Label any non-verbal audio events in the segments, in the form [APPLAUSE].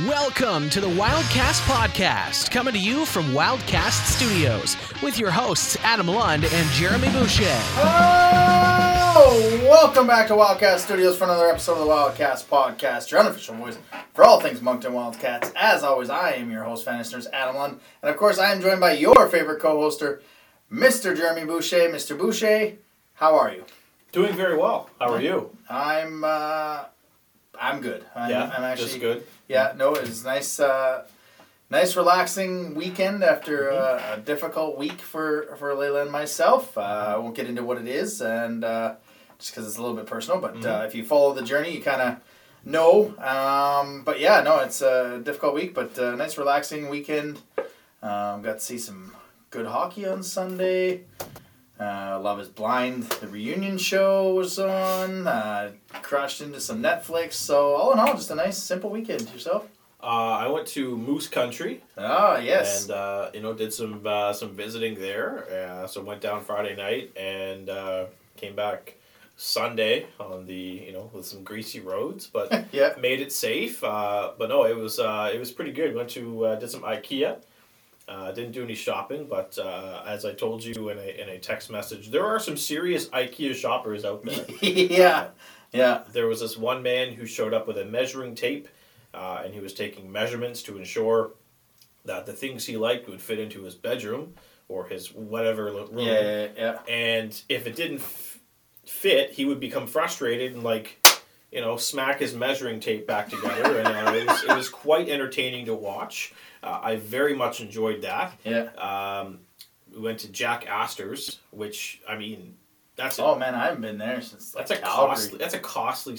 Welcome to the Wildcast Podcast, coming to you from Wildcast Studios with your hosts Adam Lund and Jeremy Boucher. Oh, welcome back to Wildcast Studios for another episode of the Wildcast Podcast, your unofficial voice for all things Moncton Wildcats. As always, I am your host, fan listeners, Adam Lund, and of course, I am joined by your favorite co-hoster, Mr. Jeremy Boucher. Mr. Boucher, how are you? Doing very well. How are you? I'm, uh, I'm good. I'm, yeah, I'm actually just good. Yeah, no, it was nice, uh, nice relaxing weekend after Mm-hmm. uh, a difficult week for for Layla and myself. Uh, I won't get into what it is, and uh, just because it's a little bit personal. But Mm-hmm. uh, if you follow the journey, you kind of know. Um, but yeah, no, it's a difficult week, but uh, nice relaxing weekend. Um, got to see some good hockey on Sunday. Uh, Love is Blind, the reunion show was on. Uh, crashed into some Netflix. So all in all, just a nice, simple weekend. Yourself? Uh, I went to Moose Country Ah, yes. and uh, you know did some uh, some visiting there. Uh, so went down Friday night and uh, came back Sunday on the you know with some greasy roads, but [LAUGHS] yeah. made it safe. Uh, but no, it was uh, it was pretty good. Went to uh, did some IKEA. Uh, didn't do any shopping, but uh, as I told you in a, in a text message, there are some serious IKEA shoppers out there. [LAUGHS] yeah. Yeah. there was this one man who showed up with a measuring tape uh, and he was taking measurements to ensure that the things he liked would fit into his bedroom or his whatever room Yeah. Yeah. yeah. and if it didn't f- fit he would become frustrated and like you know smack his measuring tape back together and uh, it, was, it was quite entertaining to watch uh, i very much enjoyed that Yeah. um, we went to jack astor's which i mean that's a, Oh man, I haven't been there since. that's a Calgary. costly that's a costly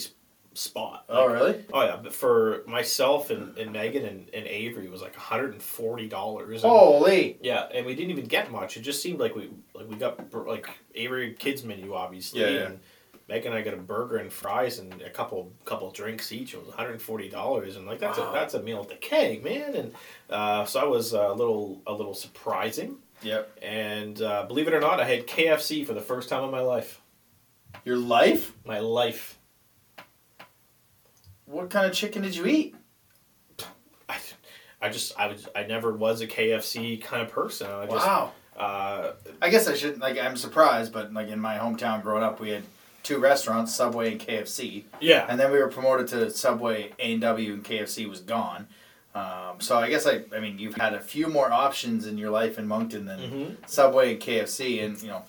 spot Oh really? Oh yeah, but for myself and, and Megan and, and Avery it was like hundred and forty dollars. Holy. Yeah, and we didn't even get much. It just seemed like we like we got like Avery kids menu obviously, Yeah, yeah. and Megan and I got a burger and fries and a couple couple drinks each. It was one hundred and forty dollars, and like that's Wow. a that's a meal at the keg, man. And uh, so I was a little a little surprising. Yep. And uh, believe it or not, I had KFC for the first time in my life. Your life? My life. What kind of chicken did you eat? I, I just I was I never was a KFC kind of person. I just wow. uh, I guess I shouldn't. Like, I'm surprised, but like in my hometown, growing up, we had two restaurants: Subway and KFC. yeah. And then we were promoted to Subway, A and W, and KFC was gone. Um, so I guess I, I mean, you've had a few more options in your life in Moncton than Mhm. Subway and KFC, and you know,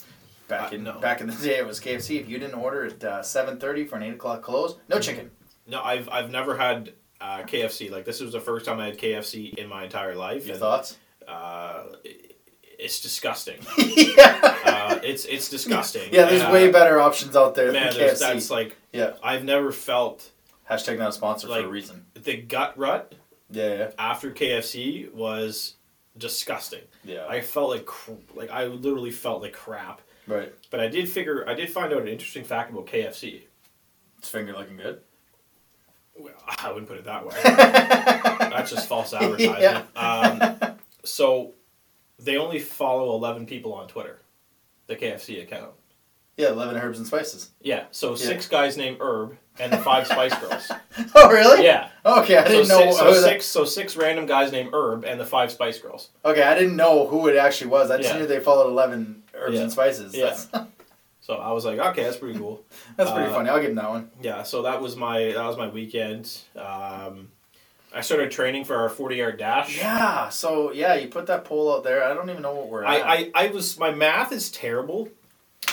back Uh, in no. back in the [LAUGHS] day it was KFC. If you didn't order at uh, seven thirty for an eight o'clock close, no chicken. No, I've I've never had uh, KFC. Like this was the first time I had KFC in my entire life. Your and, thoughts? Uh, it- it's disgusting. [LAUGHS] yeah. Uh, it's it's disgusting. Yeah, there's Uh, way better options out there Man, than KFC. that's like Yeah. I've never felt Hashtag not a sponsor for a reason. the gut rut Yeah, yeah, after KFC was disgusting. yeah. I felt like cr- like I literally felt like crap. right. But I did figure I did find out an interesting fact about KFC. It's finger looking good. Well, [LAUGHS] I wouldn't put it that way. [LAUGHS] That's just false advertising. Yeah. Um, so they only follow 11 people on Twitter, the KFC account. Yeah, eleven herbs and spices. Yeah, so Yeah. six guys named Herb and the five Spice Girls. [LAUGHS] Oh, really? Yeah. Okay, I So didn't know. six, so six so six random guys named Herb and the five Spice Girls. Okay, I didn't know who it actually was. I just Yeah. knew they followed eleven herbs Yeah. and spices. Yeah. [LAUGHS] So I was like, okay, that's pretty cool. that's pretty Uh, funny. I'll give him that one. Yeah, so that was my that was my weekend. Um, I started training for our 40 yard dash. Yeah. So yeah, you put that poll out there. I don't even know what we're I, at. I, I was my math is terrible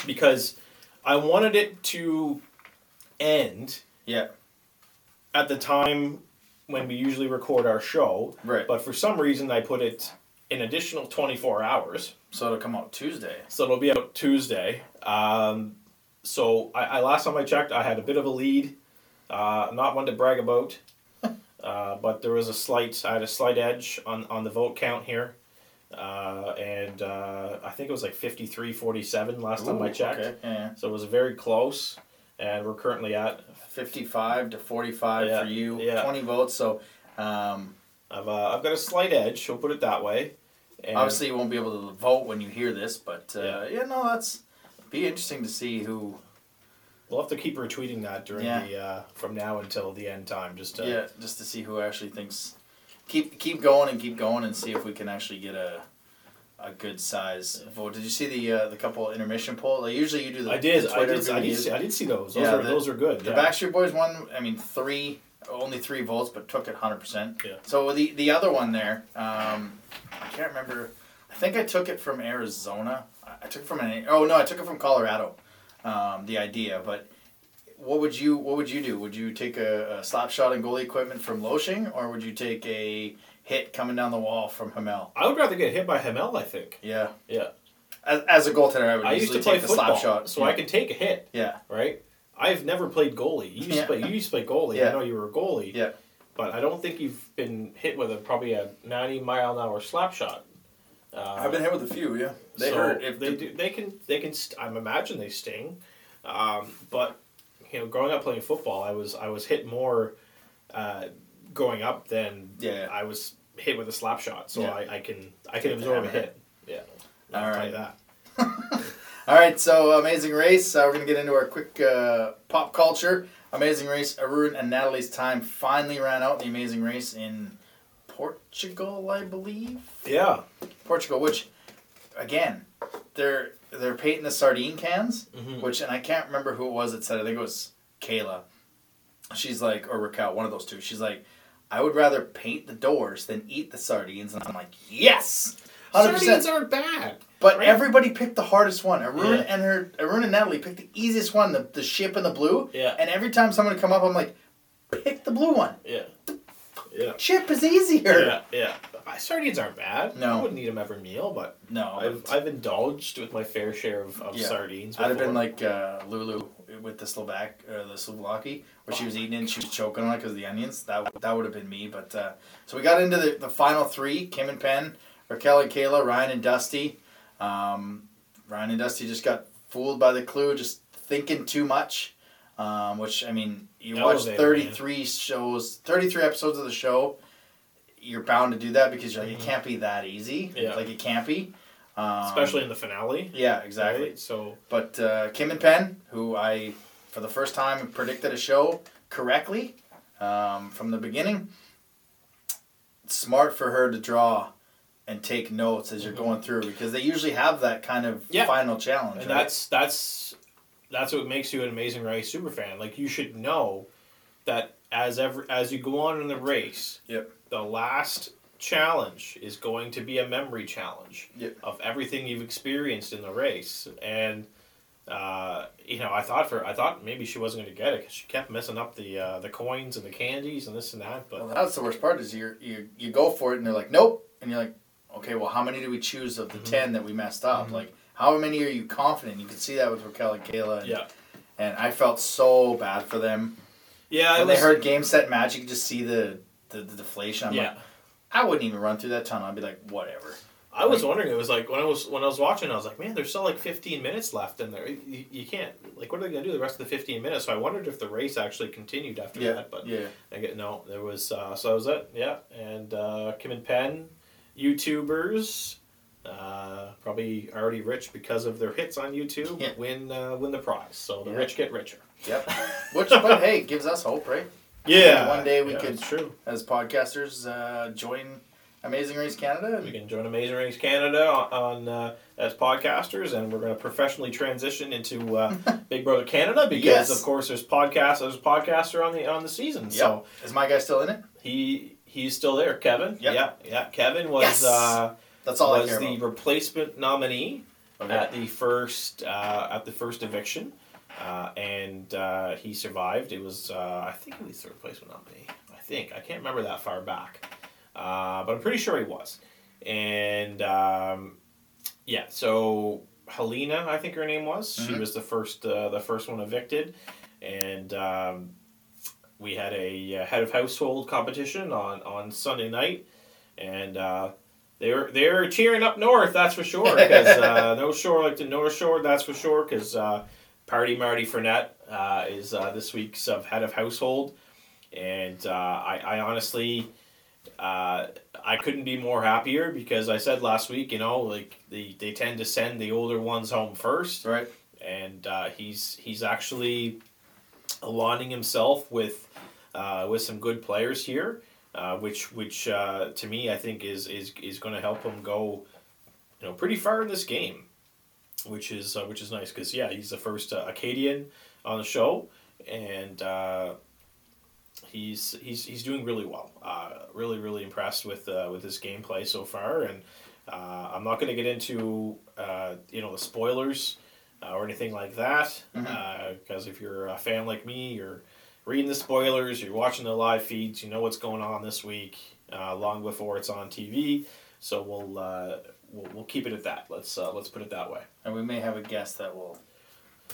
because I wanted it to end yeah. at the time when we usually record our show, Right. but for some reason I put it an additional 24 hours. So it'll come out Tuesday. So it'll be out Tuesday. Um, so I, I last time I checked, I had a bit of a lead. Uh, not one to brag about, uh, but there was a slight. I had a slight edge on, on the vote count here, uh, and uh, I think it was like 53-47 last time I checked. Okay. Yeah. So it was very close, and we're currently at. Fifty-five to forty-five Yeah, for you. yeah. Twenty votes. So um, I've uh, I've got a slight edge. We'll put it that way. And obviously you won't be able to vote when you hear this, but uh, yeah. no, that's be interesting to see who. We'll have to keep retweeting that during Yeah. the uh, from now until the end time. Just to, Yeah, just to see who actually thinks keep keep going and keep going and see if we can actually get a a good size vote. Did you see the uh, the couple intermission poll? Like usually you do the I did. the I did. I did, see, I did see those. Those Yeah, are the- those are good. The yeah. Backstreet Boys one, I mean, three, only three votes, but took it hundred percent. Yeah. So the the other one there, um, I can't remember. I think I took it from Arizona. I I took it from an. Oh no, I took it from Colorado. Um, the idea, but what would you what would you do? Would you take a, a slap shot and goalie equipment from Loshing, or would you take a hit coming down the wall from Hamel? I would rather get hit by Hamel. I think. Yeah. Yeah. As, as a goaltender, I would I used to play football, slap shot. so yeah. I can take a hit. Yeah. Right. I've never played goalie. You used Yeah. to play. You used to play goalie. Yeah. I know you were a goalie. Yeah. But I don't think you've been hit with a probably a ninety mile an hour slap shot. Uh, I've been hit with a few. Yeah. They so hurt. If they the- do. They can. They can. St- I'm imagine they sting, um, but you know, growing up playing football, I was I was hit more uh, growing up than Yeah. I was hit with a slap shot. So Yeah. I, I can I can absorb a hit. Yeah. All I'll right. that. [LAUGHS] All right. so Amazing Race. Uh, we're gonna get into our quick uh, pop culture. Amazing Race. Arun and Natalie's time finally ran out. The Amazing Race in Portugal, I believe. Yeah. Portugal, which again, they're they're painting the sardine cans. Mhm. Which and I can't remember who it was that said. it. I think it was Kayla. She's like, or Raquel, one of those two. She's like, I would rather paint the doors than eat the sardines. And I'm like, yes, hundred Sardines aren't bad. But Right. everybody picked the hardest one. Arun Yeah. and her, Arun and Natalie picked the easiest one, the, the ship in the blue. Yeah. And every time someone would come up, I'm like, pick the blue one. Yeah. Yeah. Ship is easier. Yeah. Yeah. Sardines aren't bad. No. I wouldn't eat them every meal, but No, I've, I've indulged with my fair share of, of Yeah. sardines. I'd have been like uh, Lulu with the Slovak, uh, the Slovaki, where she was eating and she was choking on it because of the onions. That that would have been me. But uh, so we got into the, the final three: Kim and Penn, Raquel and Kayla, Ryan and Dusty. Um, Ryan and Dusty just got fooled by the clue, just thinking too much. Um, which I mean, you watch thirty three shows, thirty three episodes of the show. You're bound to do that because you're like, it Mhm. can't be that easy. Yeah. Like it can't be. Um, especially in the finale. Yeah, exactly. right? So But uh, Kim and Penn, who I, for the first time, predicted a show correctly um, from the beginning. Smart for her to draw and take notes as you're Mhm. going through because they usually have that kind of Yeah. final challenge. and right? that's that's that's what makes you an amazing race super fan. Like you should know that as ever as you go on in the race, Yep. The last challenge is going to be a memory challenge Yep. of everything you've experienced in the race. And uh, you know, I thought for I thought maybe she wasn't going to get it because she kept messing up the uh, the coins and the candies and this and that. But Well, that's the worst part is you you you go for it and they're like nope and you're like okay well how many do we choose of the Mhm. ten that we messed up Mhm. like how many are you confident you could see that with Raquel and Kayla and, yeah, and I felt so bad for them yeah, when was, they heard game set match, you could just see the the, the deflation. I'm yeah. like, I wouldn't even run through that tunnel. I'd be like, whatever. I was wondering. It was like when I was when I was watching, I was like, man, there's still like 15 minutes left in there. You, you can't like, what are they gonna do the rest of the 15 minutes? So I wondered if the race actually continued after Yeah, that. But yeah, I get no. There was uh, so that was it. Yeah, and uh, Kim and Penn, YouTubers, uh, probably already rich because of their hits on YouTube. Yeah. Win uh, win the prize. So the Yeah. rich get richer. yep. [LAUGHS] Which, but hey, gives us hope, right? Yeah. One day we yeah, could- true. As podcasters, uh, join Amazing Race Canada. We can join Amazing Race Canada on, on uh, as podcasters, and we're going to professionally transition into uh, [LAUGHS] Big Brother Canada because, Yes. of course, there's podcast. There's a podcaster on the on the season, so Is my guy still in it? he he's still there. Kevin, Yep. yeah, yeah. Kevin was Yes. uh, That's all I was care the about. replacement nominee Okay. at the first uh, at the first eviction, uh, and uh, he survived. It was uh, I think he was the replacement nominee. I think I can't remember that far back, uh, but I'm pretty sure he was. And um, yeah, so Helena, I think her name was. She Mhm. was the first uh, the first one evicted, and. Um, we had a uh, head of household competition on, on Sunday night, and uh, they were they were cheering up north. That's for sure. Because uh, [LAUGHS] no shore like the North Shore. That's for sure. Because uh, Party Marty Frenette uh, is uh, this week's uh, head of household, and uh, I, I honestly. Uh, I couldn't be more happier because I said last week, you know, like the, they tend to send the older ones home first, right. and uh, he's he's actually aligning himself with uh, with some good players here. uh, which which uh, to me I think is is is going to help him go, you know, pretty far in this game, which is uh, which is nice because yeah, he's the first uh, Acadian on the show, and uh, he's he's he's doing really well. Uh, really really impressed with uh, with his gameplay so far, and uh, I'm not going to get into uh, you know the spoilers uh, or anything like that because if you're a fan like me, you're reading the spoilers, you're watching the live feeds, you know what's going on this week uh, long before it's on TV. So we'll uh, we'll, we'll keep it at that. Let's uh, let's put it that way. And we may have a guest that will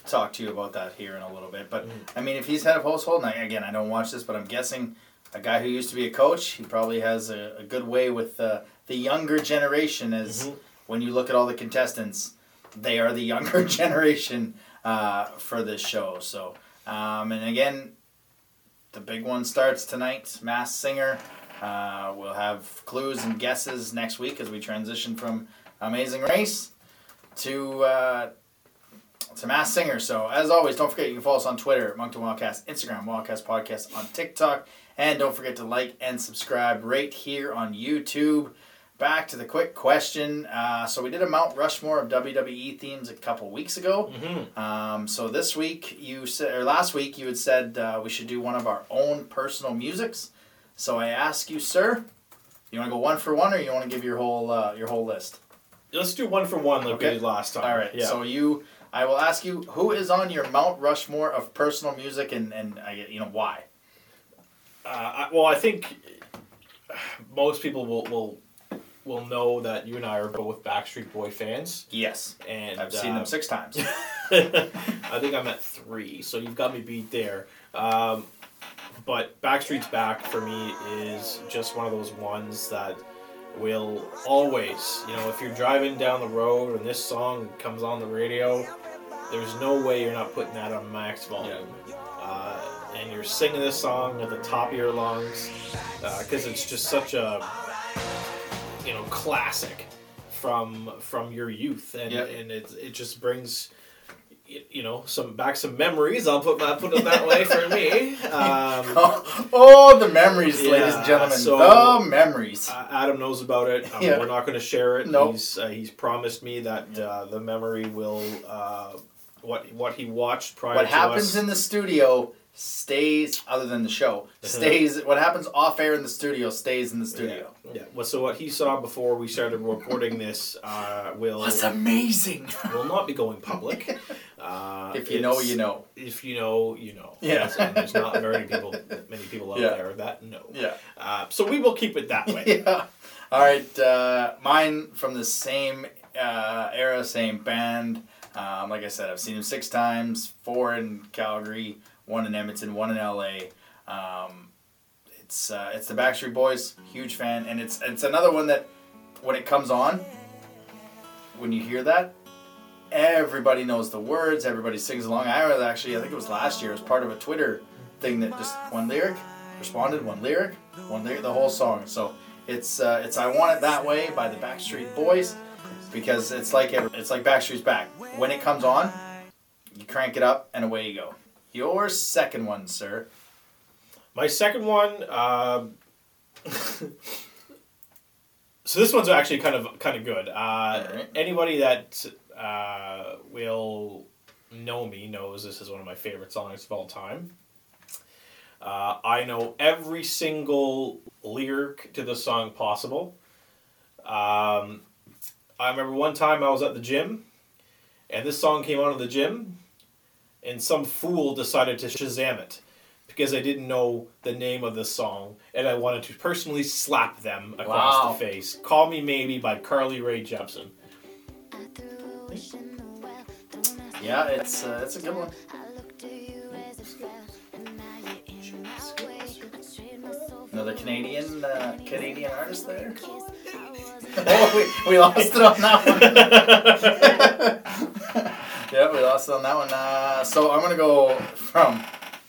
talk to you about that here in a little bit. But Mhm. I mean, if he's head of household, and I, again, I don't watch this, but I'm guessing a guy who used to be a coach, he probably has a, a good way with uh, the younger generation. As Mhm. when you look at all the contestants, they are the [LAUGHS] younger generation uh, for this show. So, um, and again, the big one starts tonight. Masked Singer. Uh, we'll have clues and guesses next week as we transition from Amazing Race to uh, to Masked Singer. So as always, don't forget you can follow us on Twitter, Moncton Wildcast, Instagram, Wildcast Podcast on TikTok, and don't forget to like and subscribe right here on YouTube. Back to the quick question. Uh, so we did a Mount Rushmore of WWE themes a couple weeks ago. Mm-hmm. Um, so this week you said, or last week you had said uh, we should do one of our own personal musics. So I ask you, sir, you want to go one for one, or you want to give your whole uh, your whole list? Let's do one for one like Okay. we did last time. All right. Yeah. So you, I will ask you, who is on your Mount Rushmore of personal music, and and I get you know why? Uh, I, well, I think most people will, will will know that you and I are both Backstreet Boy fans, Yes, and I've seen uh, them six times. [LAUGHS] I think I'm at three, so you've got me beat there. Um, but Backstreet's Back for me is just one of those ones that will always, you know, if you're driving down the road and this song comes on the radio, there's no way you're not putting that on max volume. Uh, and you're singing this song at the top of your lungs because it's just such a, you know, classic from from your youth, and and it it just brings. You know, some back some memories. I'll put that put it that way for me. [LAUGHS] Um, oh, [LAUGHS] oh, the memories, ladies and gentlemen, so- the memories. Uh, Adam knows about it. [LAUGHS] Um, Yeah. We're not going to share it. Nope. He's uh, he's promised me that uh, the memory will uh, what what he watched prior what happens us. in the studio stays, other than the show, stays. What happens off air in the studio stays in the studio. Yeah. yeah. Well, so what he saw before we started recording this uh, will That's amazing. will not be going public. Uh, if you know, you know. If you know, you know. Yeah. Yes, and there's not very people, many people out Yeah. there that know. Yeah. Uh, so we will keep it that way. [LAUGHS] Yeah. All right. Uh, mine from the same uh, era, same band. Um, like I said, I've seen them six times. Four in Calgary, one in Edmonton, one in LA. Um, it's uh, it's the Backstreet Boys. Huge fan, and it's it's another one that when it comes on, when you hear that, everybody knows the words. Everybody sings along. I was actually, I think it was last year, it was part of a Twitter thing that just one lyric responded, one lyric, one lyric, the whole song. So it's uh, it's I Want It That Way by the Backstreet Boys because it's like it's like Backstreet's Back. When it comes on, you crank it up and away you go. Your second one, sir. My second one. Um, [LAUGHS] so this one's actually kind of kind of good. Uh, Alright. Anybody that uh, will know me knows this is one of my favorite songs of all time. Uh, I know every single lyric to the song possible. Um, I remember one time I was at the gym, and this song came out of the gym, and some fool decided to Shazam it because I didn't know the name of the song, and I wanted to personally slap them across Wow. the face. "Call Me Maybe" by Carly Rae Jepsen. Yeah, it's uh, it's a good one. Another Canadian uh, Canadian artist there. oh, [LAUGHS] we, we lost it on that one. [LAUGHS] yeah, we lost it on that one. Uh, so I'm gonna go from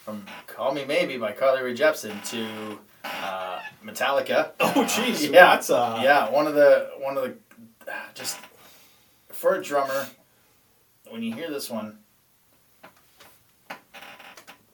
from "Call Me Maybe" by Carly Rae Jepsen to uh, Metallica. Oh, jeez, [LAUGHS] yeah, that's uh, yeah, one of the one of the just for a drummer, when you hear this one,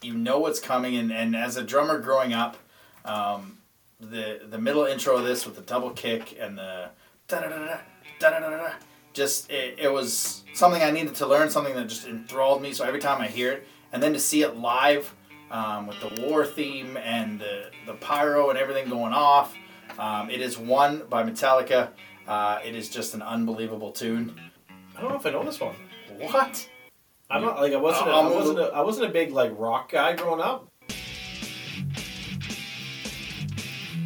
you know what's coming. And, and as a drummer growing up, um, the the middle intro of this with the double kick and the da da da da da da da just it, it was something I needed to learn, something that just enthralled me. So every time I hear it, and then to see it live um, with the war theme and the, the pyro and everything going off, um, it is one by Metallica. Uh, it is just an unbelievable tune. I don't know if I know this one. What? I'm not like I wasn't. A, I wasn't. A, I wasn't a big like rock guy growing up.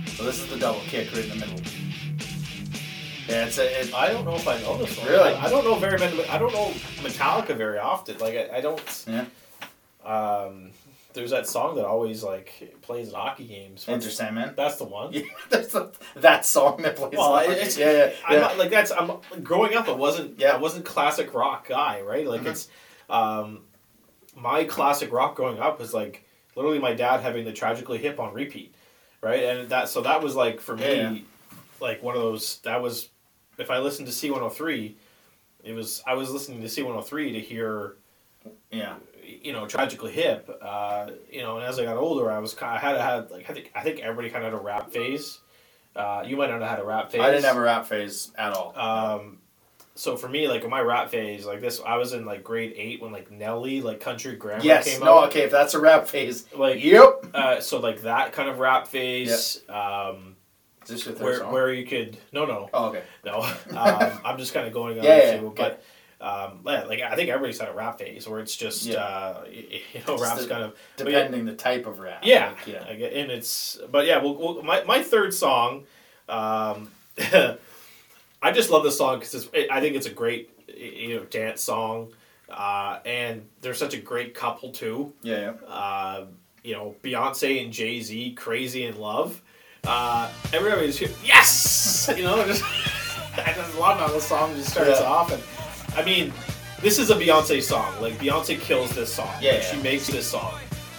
So this is the double kick right in the middle. Yeah, it's a, it, I don't know if I know this one. Really? I, I don't know very many. I don't know Metallica very often. Like I, I don't. yeah. Um, there's that song that always like plays at hockey games. Enter Sandman. That's the one. Yeah, [LAUGHS] there's a, that song that plays. Well, it. it's, yeah, yeah, I'm yeah. not, like that's. I'm growing up. I wasn't. Yeah. I wasn't classic rock guy, right? Like Mhm. it's. Um, my classic rock growing up was like literally my dad having the tragically hip on repeat, right? And that so that was like for me, Yeah, yeah. like one of those. That was if I listened to C one hundred three, it was I was listening to C one hundred three to hear yeah. You know, tragically hip. Uh, you know, and as I got older, I was kind. I had had like I think I think everybody kind of had a rap phase. Uh, you might not have had a rap phase. I didn't have a rap phase at all. Um, so for me, like in my rap phase, like this, I was in like grade eight when like Nelly, like Country Grammar yes. came No. out. Okay. If that's a rap phase. Like, Yep. uh, so like that kind of rap phase, um, Is this your third where song? where you could no no Oh, okay. no, [LAUGHS] um, I'm just kind of going on Yeah, yeah, okay. but. Um, like I think everybody's had a rap phase where it's just Yeah. uh, you know rap's the- kind of Depending the type of rap. Yeah, Like, yeah. And it's but yeah. Well, well my my third song, um, [LAUGHS] I just love this song because I think it's a great you know dance song, uh, and they're such a great couple too. Yeah. Yeah. Uh, you know, Beyonce and Jay Z, "Crazy in Love." Uh, everybody's here. Yes, [LAUGHS] you know, just [LAUGHS] I just love how the song just starts Yeah. off, and I mean, this is a Beyonce song. Like Beyonce kills this song. Yeah, Like, yeah. she makes this song,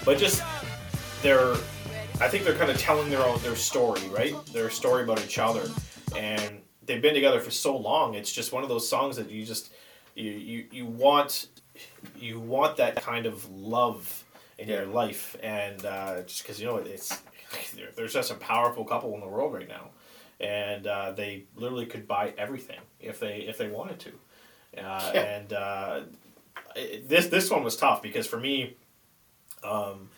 but just they're, I think they're kind of telling their own their story, right? Their story about each other, and they've been together for so long. It's just one of those songs that you just you you, you want you want that kind of love in your life, and uh, just because you know it's there- there's just a powerful couple in the world right now, and uh, they literally could buy everything if they if they wanted to, uh, and uh, it- this this one was tough because for me, um,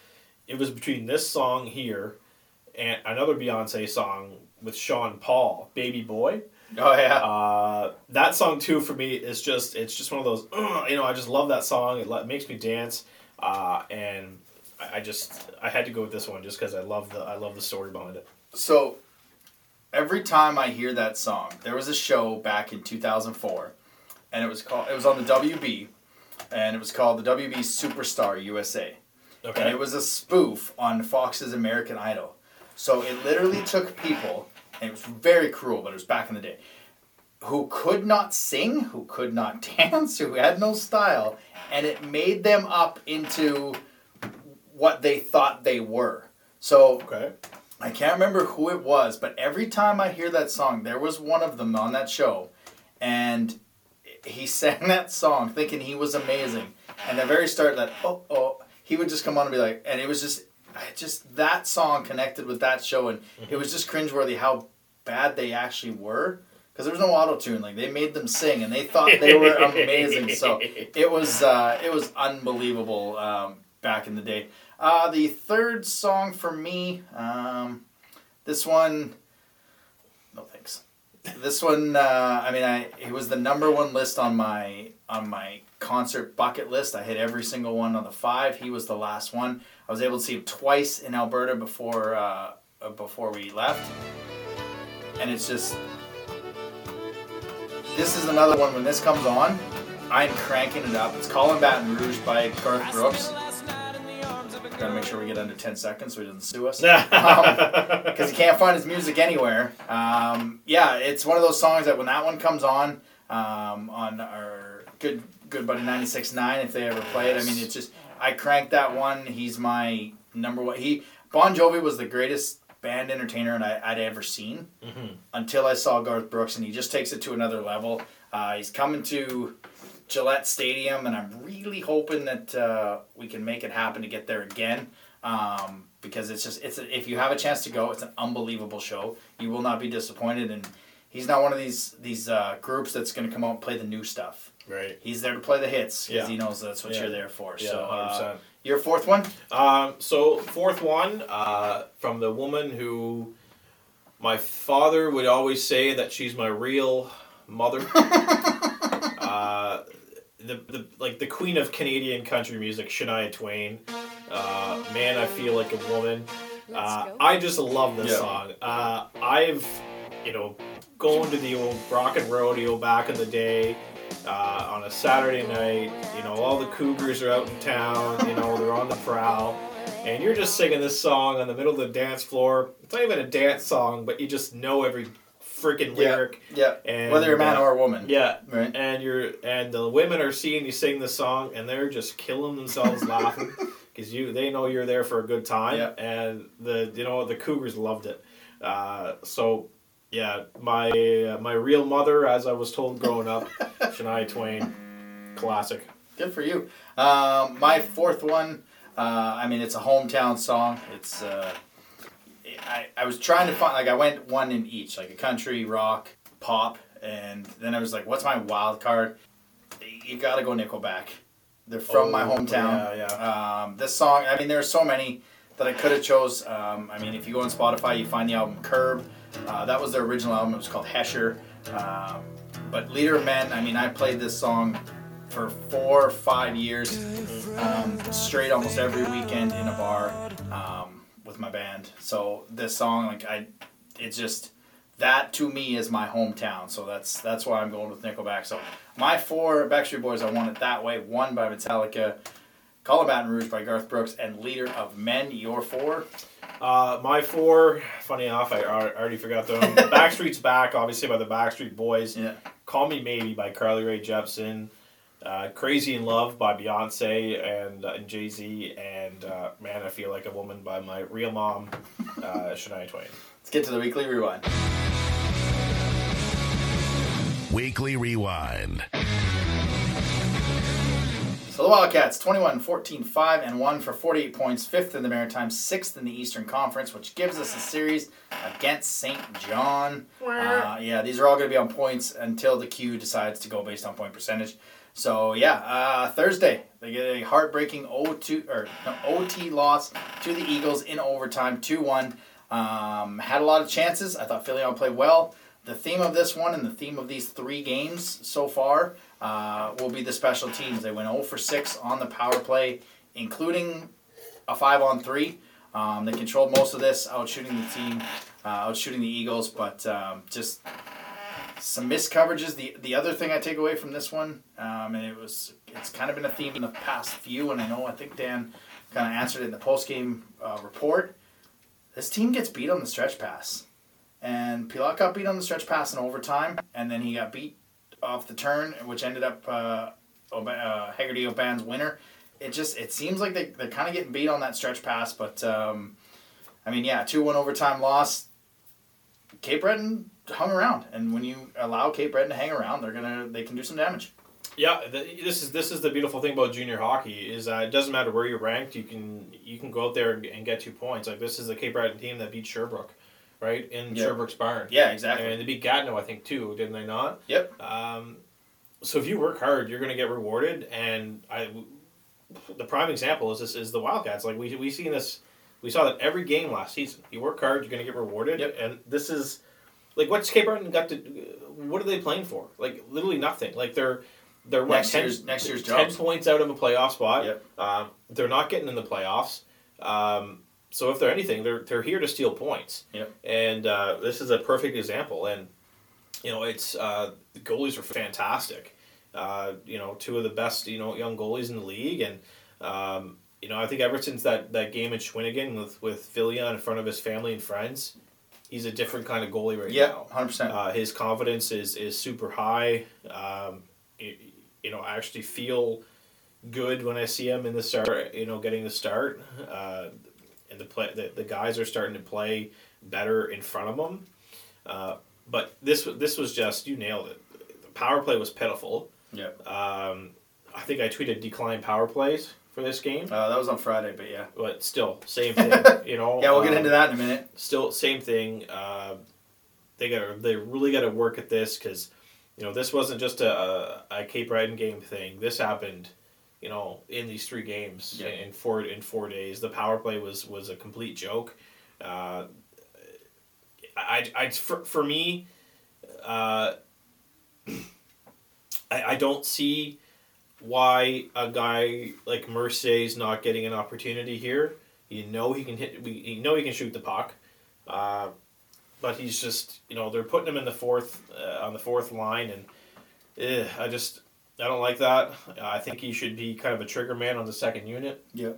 it was between this song here and another Beyonce song with Sean Paul, "Baby Boy." Oh yeah. Uh, that song too for me is just it's just one of those you know I just love that song it le- makes me dance uh, and I, I just I had to go with this one just because I love the I love the story behind it. So every time I hear that song, there was a show back in 2004, and it was called it was on the WB, and it was called the WB Superstar USA, okay. and it was a spoof on Fox's American Idol. So it literally took people, and it was very cruel, but it was back in the day, who could not sing, who could not [LAUGHS] dance, who had no style, and it made them up into what they thought they were. So okay. I can't remember who it was, but every time I hear that song, there was one of them on that show, and he sang that song thinking he was amazing. And the very start, that oh oh, he would just come on and be like, and it was just, I just that song connected with that show, and it was just cringeworthy how bad they actually were. Because there was no auto tune, like they made them sing, and they thought they were [LAUGHS] amazing. So it was uh, it was unbelievable um, back in the day. Uh, the third song for me, um, this one. This one, uh, I mean, I it was the number one list on my on my concert bucket list. I hit every single one on the five. He was the last one. I was able to see him twice in Alberta before uh, before we left, and it's just this is another one. When this comes on, I'm cranking it up. It's "Calling Baton Rouge" by Garth Brooks. Gotta make sure we get under 10 seconds so he doesn't sue us. [LAUGHS] Because he can't find his music anywhere. Um, yeah, it's one of those songs that when that one comes on, um, on our good good buddy 96.9, if they ever play it, I mean, it's just, I cranked that one. He's my number one. He Bon Jovi was the greatest band entertainer I, I'd ever seen Mhm. until I saw Garth Brooks, and he just takes it to another level. Uh, he's coming to Gillette Stadium, and I'm really hoping that uh, we can make it happen to get there again. um, because it's just it's a, if you have a chance to go, it's an unbelievable show. You will not be disappointed, and he's not one of these these uh, groups that's going to come out and play the new stuff. Right. He's there to play the hits because Yeah. he knows that's what Yeah. you're there for. Yeah, so, uh, 100%. your fourth one? Um, so fourth one, uh, from the woman who my father would always say that she's my real mother. [LAUGHS] uh, the, the like the queen of Canadian country music, Shania Twain. Uh, man, I feel like a woman. Uh. I just love this Yeah. song. Uh, I've, you know, going to the old rock and Rodeo back in the day uh, on a Saturday night. You know, all the Cougars are out in town. You know, they're on the prowl, and you're just singing this song on the middle of the dance floor. It's not even a dance song, but you just know every freaking lyric. Yeah. And, Whether you're a man uh, or a woman. Yeah, Right. and you're and the women are seeing you sing the song, and they're just killing themselves [LAUGHS] laughing because you they know you're there for a good time, Yeah. and the you know the Cougars loved it. Uh, so yeah, my uh, my real mother, as I was told growing up, [LAUGHS] Shania Twain, classic. Good for you. Um, my fourth one, uh, I mean, it's a hometown song. It's, uh, I, I was trying to find, like, I went one in each, like a country, rock, pop, and then I was like, what's my wild card? You gotta go Nickelback. They're from my Oh, hometown. yeah, yeah. Um, this song, I mean, there are so many that I could have chose. Um, I mean, if you go on Spotify, you find the album Curb. Uh, that was their original album. It was called Hesher. Um, but Leader of Men, I mean, I played this song for four or five years, um, straight almost every weekend in a bar um, with my band. So this song, like I, it's just that to me is my hometown. So that's that's why I'm going with Nickelback. So my four Backstreet Boys, I want it that way. One by Metallica, Call of Baton Rouge by Garth Brooks, and Leader of Men. Your four. Uh, my four, funny enough, I al- already forgot them. [LAUGHS] Backstreet's Back, obviously by the Backstreet Boys. Yeah. Call Me Maybe by Carly Rae Jepsen. Uh, Crazy in Love by Beyonce and, uh, and Jay Z. And uh, Man, I Feel Like a Woman by my real mom, uh, [LAUGHS] Shania Twain. Let's get to the weekly rewind. Weekly Rewind. So the Wildcats, 21, 14, 5, and 1 for 48 points, fifth in the Maritime, sixth in the Eastern Conference, which gives us a series against Saint John. Uh, yeah, these are all going to be on points until the Q decides to go based on point percentage. So yeah, uh, Thursday they get a heartbreaking O2 or no, OT loss to the Eagles in overtime, two one. Um, had a lot of chances. I thought Philly played well. The theme of this one and the theme of these three games so far uh, will be the special teams. They went 0 for 6 on the power play, including a 5 on 3. Um, they controlled most of this, out shooting the team, uh, out shooting the Eagles, but um, just some missed coverages. The the other thing I take away from this one, um, and it was it's kind of been a theme in the past few, and I know I think Dan kind of answered it in the post game uh, report. This team gets beat on the stretch pass, and Pilat got beat on the stretch pass in overtime, and then he got beat off the turn, which ended up uh, Oba- uh, Oban's winner. It just it seems like they they're kind of getting beat on that stretch pass, but um, I mean yeah, two one overtime loss. Cape Breton hung around, and when you allow Cape Breton to hang around, they're gonna they can do some damage. Yeah, the, this is this is the beautiful thing about junior hockey is that it doesn't matter where you're ranked, you can you can go out there and, and get two points. Like this is the Cape Breton team that beat Sherbrooke, right in Yeah. Sherbrooke's barn. Yeah, exactly. And they beat Gatineau, I think, too, didn't they not? Yep. Um, so if you work hard, you're going to get rewarded. And I, the prime example is this is the Wildcats. Like we we seen this, we saw that every game last season. You work hard, you're going to get rewarded. Yep. And this is, like, what's Cape Breton got to? What are they playing for? Like literally nothing. Like they're. They're Next 10, year's- next year's 10 jobs. points out of a playoff spot. Yep. Um, they're not getting in the playoffs. Um, so if they're anything, they're they're here to steal points. Yep. And uh, this is a perfect example. And you know, it's uh, the goalies are fantastic. Uh, you know, two of the best you know young goalies in the league, and um, you know, I think ever since that, that game in Shawinigan with with Philia in front of his family and friends, he's a different kind of goalie right now. Yeah, hundred percent. Uh, his confidence is is super high. Um, you, you know, I actually feel good when I see him in the start. You know, getting the start, uh, and the play. The, the guys are starting to play better in front of him. Uh, but this this was just you nailed it. The power play was pitiful. Yep. Um, I think I tweeted decline power plays for this game, Uh, that was on Friday, but yeah. but still same thing. [LAUGHS] you know. Yeah, we'll get um, into that in a minute. Still same thing. Uh, they got they really got to work at this because you know this wasn't just a, a, a Cape Breton game thing. This happened. You know, in these three games Yeah. in four in four days, the power play was was a complete joke. Uh, I, I for, for me, uh, [CLEARS THROAT] I, I don't see why a guy like Mercedes is not getting an opportunity here. You know he can hit. We you know he can shoot the puck, uh, but he's just you know they're putting him in the fourth uh, on the fourth line, and eh, I just I don't like that. I think he should be kind of a trigger man on the second unit. Yeah.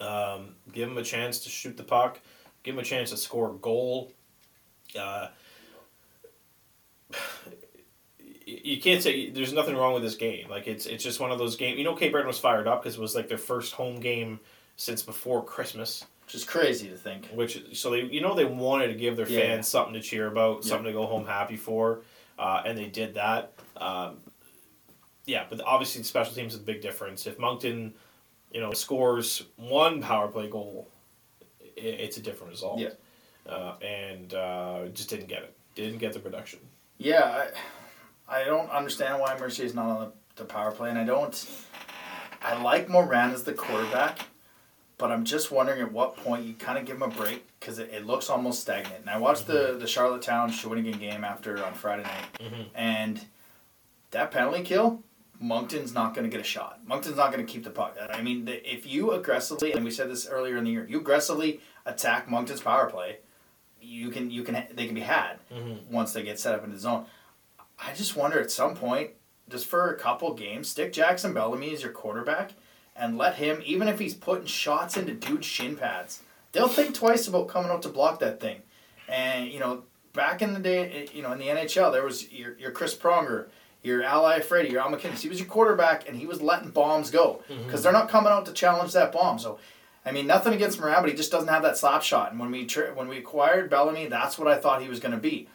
Um, give him a chance to shoot the puck. Give him a chance to score a goal. Uh, you can't say there's nothing wrong with this game. Like it's it's just one of those games. You know, Cape Breton was fired up because it was like their first home game since before Christmas. Which is crazy to think. Which so they you know they wanted to give their Yeah. fans something to cheer about, Yeah. something to go home happy for, uh, and they did that. Um, yeah, but obviously the special teams is a big difference. If Moncton, you know, scores one power play goal, it's a different result. Yeah. Uh, and uh, just didn't get it. Didn't get the production. Yeah, I, I don't understand why Mercier's not on the, the power play, and I don't. I like Moran as the quarterback, but I'm just wondering at what point you kind of give him a break because it, it looks almost stagnant. And I watched the the Charlottetown Shawinigan game after on Friday night, Mhm. and that penalty kill, Moncton's not going to get a shot. Moncton's not going to keep the puck. I mean, the, if you aggressively, and we said this earlier in the year, you aggressively attack Moncton's power play, you can you can they can be had Mm-hmm. once they get set up in the zone. I just wonder at some point, just for a couple games, stick Jackson Bellamy as your quarterback and let him, even if he's putting shots into dude's shin pads, they'll think twice about coming out to block that thing. And, you know, back in the day, eh, you know, in the NHL, there was your, your Chris Pronger, your Al Iafrate, your Al MacInnis. He was your quarterback and he was letting bombs go mm-hmm. because they're not coming out to challenge that bomb. So, I mean, nothing against Moran, but he just doesn't have that slap shot. And when we tra- when we acquired Bellamy, that's what I thought he was going to be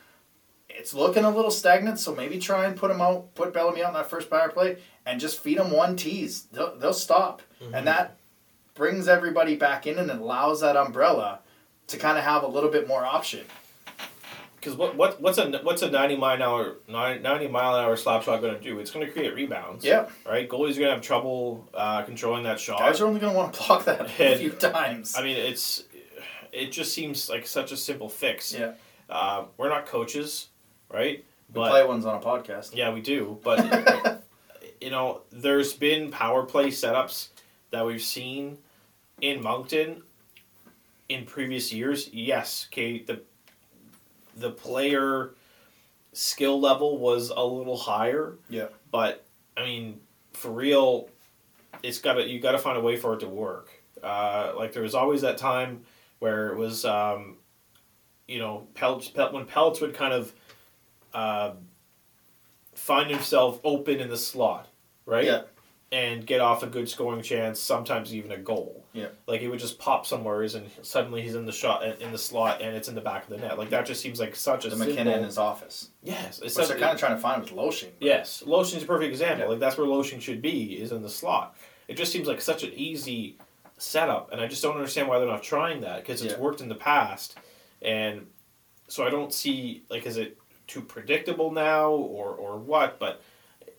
it's looking a little stagnant, so maybe try and put him out, put Bellamy out in that first power play, and just feed him one tease. They'll, they'll stop, and that brings everybody back in and allows that umbrella to kind of have a little bit more option. Because what, what what's a what's a ninety mile an hour ninety mile an hour slap shot going to do? It's going to create rebounds. Yeah, Right. Goalie's are going to have trouble uh, controlling that shot. guys are only going to want to block that a few times. I mean, it's it just seems like such a simple fix. yeah, Uh, we're not coaches, right? we play ones on a podcast. Yeah, we do. But [LAUGHS] you know, there's been power play setups that we've seen in Moncton in previous years. Yes, okay, the the player skill level was a little higher, Yeah, but I mean, for real, it's got to you got to find a way for it to work. Uh, like there was always that time where it was, um, you know, Pelts, Pel- when Pelts would kind of uh, find himself open in the slot, right? Yeah. And get off a good scoring chance, sometimes even a goal. Yeah. Like he would just pop somewhere, and suddenly he's in the shot in the slot, and it's in the back of the net. Like that just seems like such a the simple. MacKinnon in his office, yes, it's which they're kind of trying to find with Loshing. Yes, Loshing's a perfect example. Yeah. Like that's where Lotion should be, is in the slot. It just seems like such an easy setup, and I just don't understand why they're not trying that because it's Yeah. worked in the past, and so I don't see like is it too predictable now or or what? But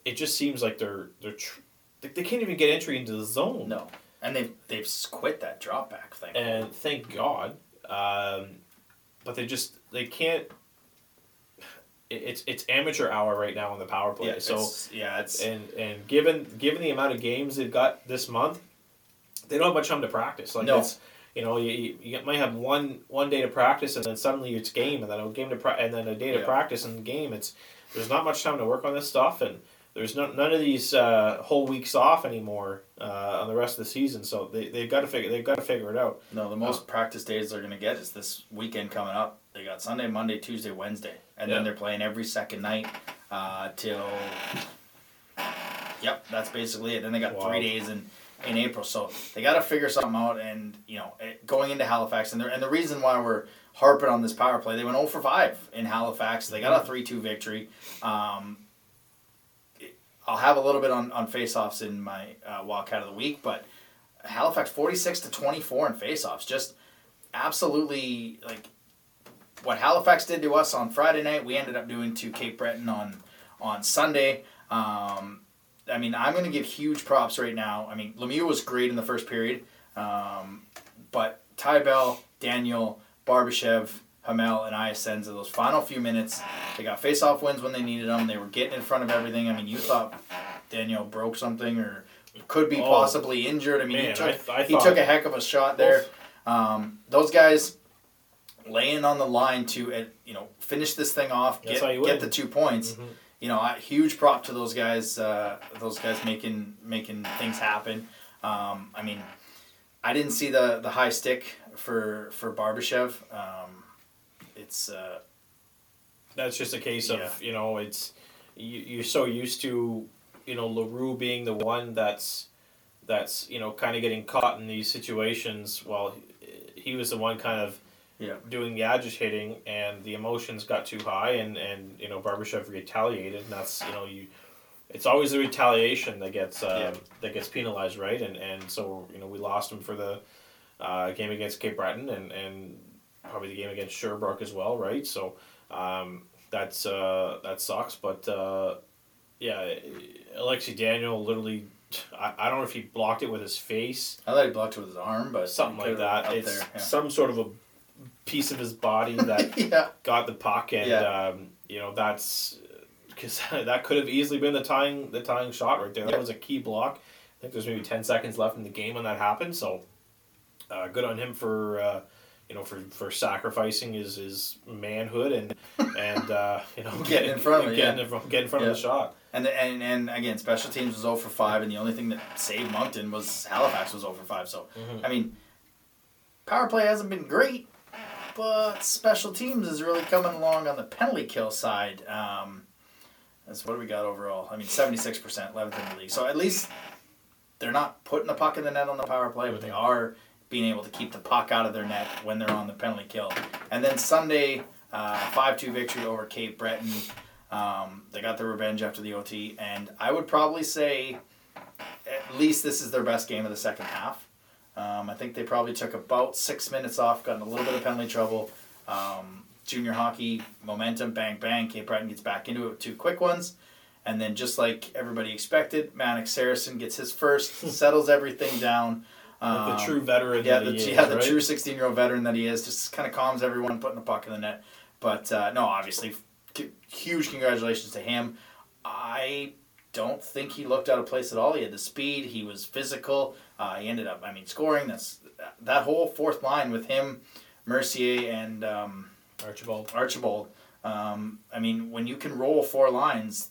it just seems like they're they're tr- they, can't even get entry into the zone. No, and they've they've quit that drop back thing. and thank God. Um, but they just they can't. It's it's amateur hour right now on the power play. yeah, so it's, yeah, it's and and given given the amount of games they've got this month, they don't have much time to practice. Like No. it's you know you, you might have one one day to practice and then suddenly it's game and then a game to pra- and then a day to Yeah. practice and game. It's there's not much time to work on this stuff and there's no, none of these uh, whole weeks off anymore uh, on the rest of the season. So they they've got to figure they've got to figure it out. No, the most practice days they're going to get is this weekend coming up. They got Sunday, Monday, Tuesday, Wednesday, and Yeah. then they're playing every second night uh, till. Yep, that's basically it. Then they got Wow. three days in, in April, so they got to figure something out. And you know, going into Halifax, and the and the reason why we're harping on this power play, they went 0 for five in Halifax. They got a three two victory. Um, I'll have a little bit on on face offs in my uh, Wildcat of the week, but Halifax 46 to 24 in faceoffs. Just absolutely like what Halifax did to us on Friday night, we ended up doing to Cape Breton on on Sunday. Um, I mean, I'm going to give huge props right now. I mean, Lemieux was great in the first period, um, but Ty Bell, Daniel, Barbashev, Hamel, and Iasenza, those final few minutes, they got face-off wins when they needed them. They were getting in front of everything. I mean, you thought Daniel broke something or could be Oh, possibly injured. I mean, he took, I- I he took a heck of a shot there. Um, those guys laying on the line to uh, you know finish this thing off, That's get, get the two points. Mhm. You know, huge prop to those guys. Uh, those guys making making things happen. Um, I mean, I didn't see the the high stick for for Barbashev. Um, it's uh, That's just a case of you know it's you, you're so used to you know Larue being the one that's that's you know kind of getting caught in these situations while he was the one kind of yeah. doing the agitating and the emotions got too high and and you know Barbashev retaliated. And that's you know you it's always the retaliation that gets uh, Yeah. that gets penalized right? And and so you know we lost him for the uh, game against Cape Breton and and probably the game against Sherbrooke as well right? So um, that's uh, that sucks. But uh, yeah Alexi Daniel literally I, I don't know if he blocked it with his face. I thought he blocked it with his arm, but something like that. it's there, yeah. some sort of a piece of his body that [LAUGHS] yeah. got the puck, and Yeah. um, you know that's because [LAUGHS] that could have easily been the tying the tying shot right there. Yeah. That was a key block. I think there's maybe ten seconds left in the game when that happened. So uh, good on him for uh, you know for, for sacrificing his, his manhood and [LAUGHS] and uh, you know Getting in front of it, getting yeah. in front, getting in front of the shot. And, and and again, special teams was 0 for 5, and the only thing that saved Moncton was Halifax was 0 for 5. So, Mhm. I mean, power play hasn't been great, but special teams is really coming along on the penalty kill side. Um, that's what we got overall? I mean, 76%, 11th in the league. So at least they're not putting the puck in the net on the power play, but they are being able to keep the puck out of their net when they're on the penalty kill. And then Sunday, uh, 5 2 victory over Cape Breton. Um, they got their revenge after the OT, and I would probably say at least this is their best game of the second half. Um, I think they probably took about six minutes off, got in a little bit of penalty trouble. Um, junior hockey momentum, bang bang. Cape Breton gets back into it with two quick ones, and then just like everybody expected, Mannix Saracen gets his first, [LAUGHS] settles everything down. Like the Um, true veteran yeah, that the, he is, yeah, the right? true 16 year old veteran that he is, just kind of calms everyone putting the puck in the net. But uh, no, obviously, huge congratulations to him. I don't think he looked out of place at all. He had the speed, he was physical. Uh, he ended up, I mean, scoring. That's that whole fourth line with him, Mercier, and um, Archibald. Archibald. Um, I mean, when you can roll four lines,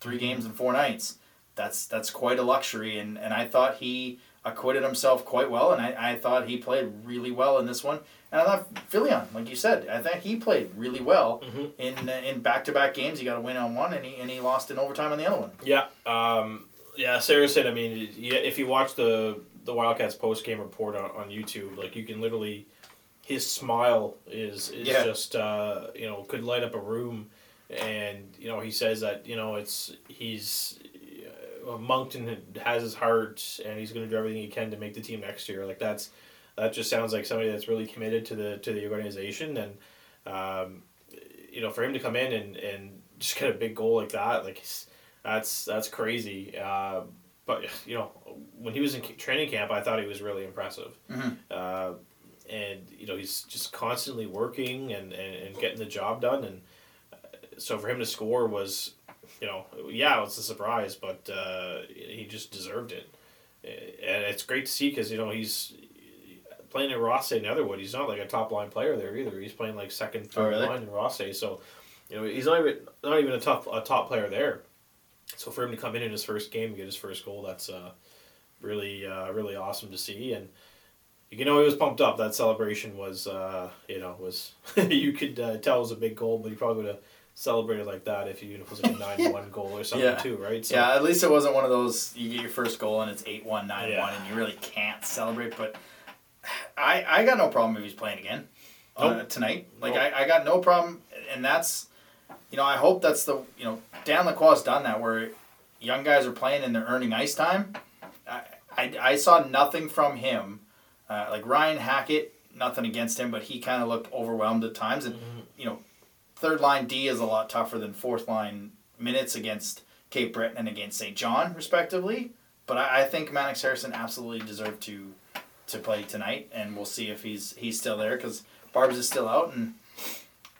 three games in four nights, that's that's quite a luxury. And, and I thought he acquitted himself quite well, and I, I thought he played really well in this one. And I thought Filion, like you said, I think he played really well Mhm. in in back to back games. He got a win on one, and he and he lost in overtime on the other one. Yeah, um, yeah. Saracen. I mean, if you watch the the Wildcats post game report on, on YouTube, like you can literally, his smile is is Yeah. just uh, you know could light up a room, and you know he says that you know it's he's. Uh, Moncton has his heart, and he's going to do everything he can to make the team next year. Like that's, that just sounds like somebody that's really committed to the to the organization, and um, you know, for him to come in and, and just get a big goal like that, like that's that's crazy. Uh, but you know, when he was in training camp, I thought he was really impressive. Mhm. Uh, and you know, he's just constantly working and, and, and getting the job done. And uh, so for him to score was, you know, yeah, it was a surprise, but uh, he just deserved it. And it's great to see because you know he's playing at Rothesay and Netherwood. He's not like a top line player there either. He's playing like second, third really? line in Rothesay. So you know he's not even not even a top a top player there. So for him to come in in his first game and get his first goal, that's uh, really uh, really awesome to see. And you can know he was pumped up. That celebration was uh, you know was [LAUGHS] you could uh, tell it was a big goal, but he probably would have celebrated like that if, you, it was like a [LAUGHS] nine one goal or something Yeah. too, right? So, yeah, at least it wasn't one of those you get your first goal and it's 8 1, 9 1, and you really can't celebrate. But I, I got no problem if he's playing again uh, tonight. Like, Nope. I, I got no problem. And that's, you know, I hope that's the, you know, Dan Lacroix's done that where young guys are playing and they're earning ice time. I, I, I saw nothing from him. Uh, like Ryan Hackett, nothing against him, but he kind of looked overwhelmed at times. And you know, third line D is a lot tougher than fourth line minutes against Cape Breton and against Saint John, respectively. But I, I think Mannix Saracen absolutely deserved to to play tonight, and we'll see if he's he's still there because Barb's is still out, and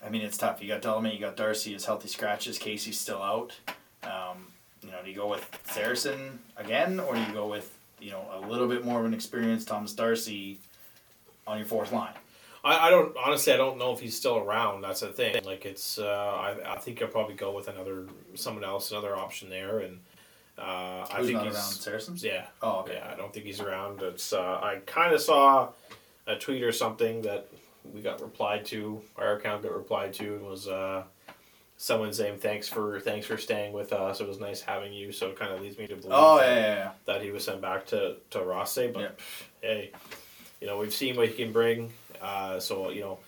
I mean it's tough. You got Delamay, you got Darcy his healthy scratches. Casey's still out. Um, you know, do you go with Saracen again, or do you go with you know a little bit more of an experienced Thomas Darcy on your fourth line? I, I don't honestly. I don't know if he's still around. That's the thing. Like it's. Uh, I, I think I'll probably go with another someone else, another option there, and uh, I Who's think not he's around? Saracens. yeah. Oh, okay. Yeah, I don't think he's around. It's. Uh, I kind of saw a tweet or something that we got replied to. Our account got replied to and was uh, someone saying thanks for thanks for staying with us. It was nice having you. So it kind of leads me to believe. Oh that, yeah, yeah, yeah. that he was sent back to to Rothesay. But Yeah. hey, you know we've seen what he can bring. Uh, so you know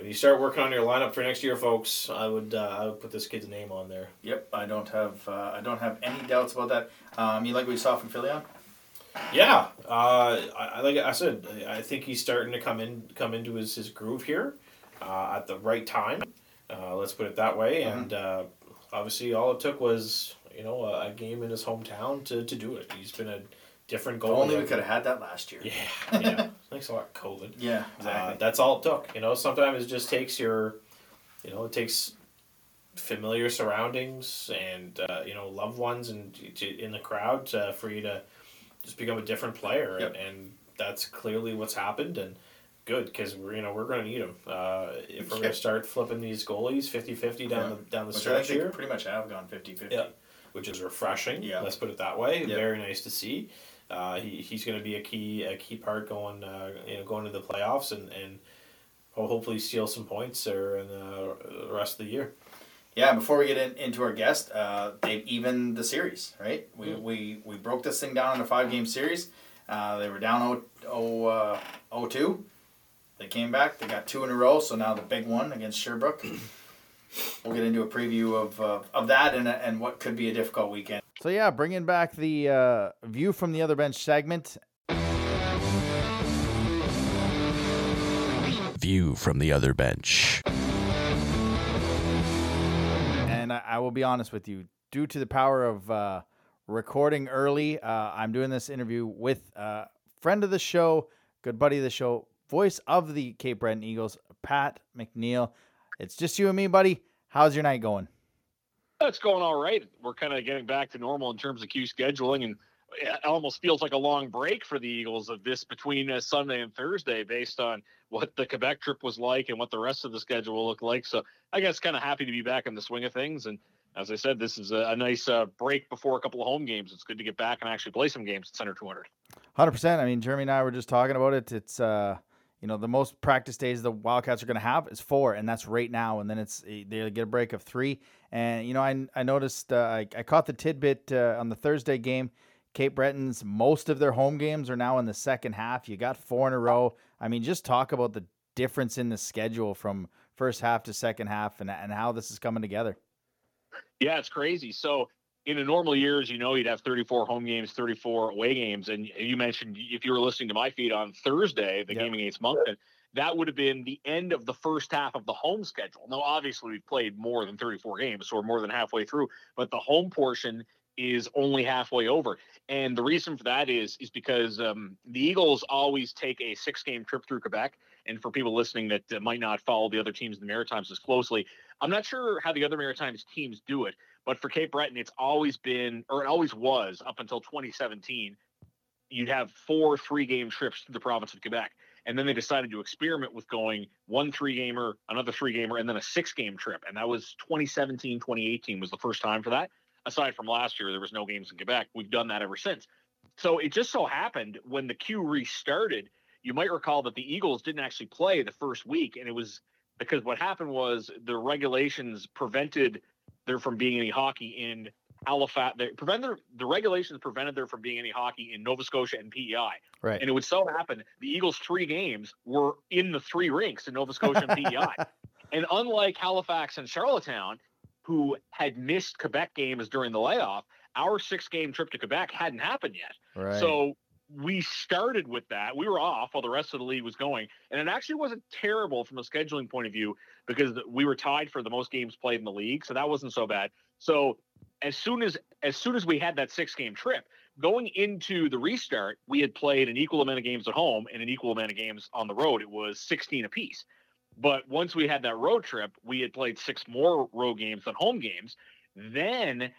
when you start working on your lineup for next year, folks, I would uh, I would put this kid's name on there. Yep, I don't have uh, I don't have any doubts about that. Um, you like what you saw from Philion? Yeah, uh, I, like I said. I think he's starting to come in come into his, his groove here uh, at the right time. Uh, let's put it that way. Mm-hmm. And uh, obviously, all it took was you know a, a game in his hometown to, to do it. He's been a different goal. Only we could have had that last year. Yeah, [LAUGHS] yeah. Thanks a lot, COVID. Yeah, Uh, exactly. that's all it took. You know, sometimes it just takes your, you know, it takes familiar surroundings and uh, you know loved ones and to, in the crowd to, for you to just become a different player, Yep. and, and that's clearly what's happened. And good because we're you know we're going to need them uh, if we're Yeah. going to start flipping these goalies 50-50 down Yeah. the down the Which stretch here. pretty much have gone 50-50. Yeah, which is refreshing. Yeah. let's put it that way. Very nice to see. Uh, he, he's going to be a key a key part going uh, you know going to the playoffs and and hopefully steal some points there in the, rest of the year. Yeah, before we get in, into our guest, uh, they've evened the series, right? We, Mm. we, we broke this thing down in a five game series. Uh, they were down 0, 0, uh, 0-2. They came back. They got two in a row, so now the big one against Sherbrooke. We'll get into a preview of, uh, of that and, and what could be a difficult weekend. So yeah, bringing back the uh, view from the other bench segment. View from the other bench. And I, I will be honest with you, due to the power of uh, recording early, uh, I'm doing this interview with a friend of the show, good buddy of the show, voice of the Cape Breton Eagles, Pat McNeil. It's just you and me, buddy. How's your night going? It's going all right. We're kind of getting back to normal in terms of Q scheduling, and it almost feels like a long break for the Eagles of this between uh, Sunday and Thursday, based on what the Quebec trip was like and what the rest of the schedule will look like. So I guess kind of happy to be back in the swing of things. And as I said, this is a, a nice uh, break before a couple of home games. It's good to get back and actually play some games at Center 200. Hundred percent. I mean, Jeremy and I were just talking about it. It's uh, you know, the most practice days the Wildcats are going to have is four, and that's right now. And then it's eh, they get a break of three. And you know, I I noticed uh, I I caught the tidbit uh, on the Thursday game. Cape Breton's most of their home games are now in the second half. You got four in a row. I mean, just talk about the difference in the schedule from first half to second half, and and how this is coming together. Yeah, it's crazy. So in a normal years, you know, you'd have 34 home games, 34 away games. And you mentioned if you were listening to my feed on Thursday, the Yep. game against Moncton, that would have been the end of the first half of the home schedule. Now, obviously, we've played more than 34 games, so we're more than halfway through, but the home portion is only halfway over. And the reason for that is is because um, the Eagles always take a six game trip through Quebec. And for people listening that uh, might not follow the other teams in the Maritimes as closely, I'm not sure how the other Maritimes teams do it. But for Cape Breton, it's always been, or it always was up until 2017. You'd have four three game trips to the province of Quebec. And then they decided to experiment with going one three gamer, another three gamer, and then a six game trip. And that was 2017, 2018 was the first time for that. Aside from last year, there was no games in Quebec. We've done that ever since. So it just so happened when the queue restarted, you might recall that the Eagles didn't actually play the first week. And it was because what happened was the regulations prevented there from being any hockey in Halifax. They prevented the regulations prevented there from being any hockey in Nova Scotia and PEI. Right. And it would so happen the Eagles' three games were in the three rinks in Nova Scotia and PEI. [LAUGHS] And unlike Halifax and Charlottetown, who had missed Quebec games during the layoff, our six game trip to Quebec hadn't happened yet. Right. So we started with that. We were off while the rest of the league was going, and it actually wasn't terrible from a scheduling point of view because we were tied for the most games played in the league, so that wasn't so bad. So as soon as as soon as we had that six game trip, going into the restart, we had played an equal amount of games at home and an equal amount of games on the road. It was 16 apiece. But once we had that road trip, we had played six more road games than home games. Then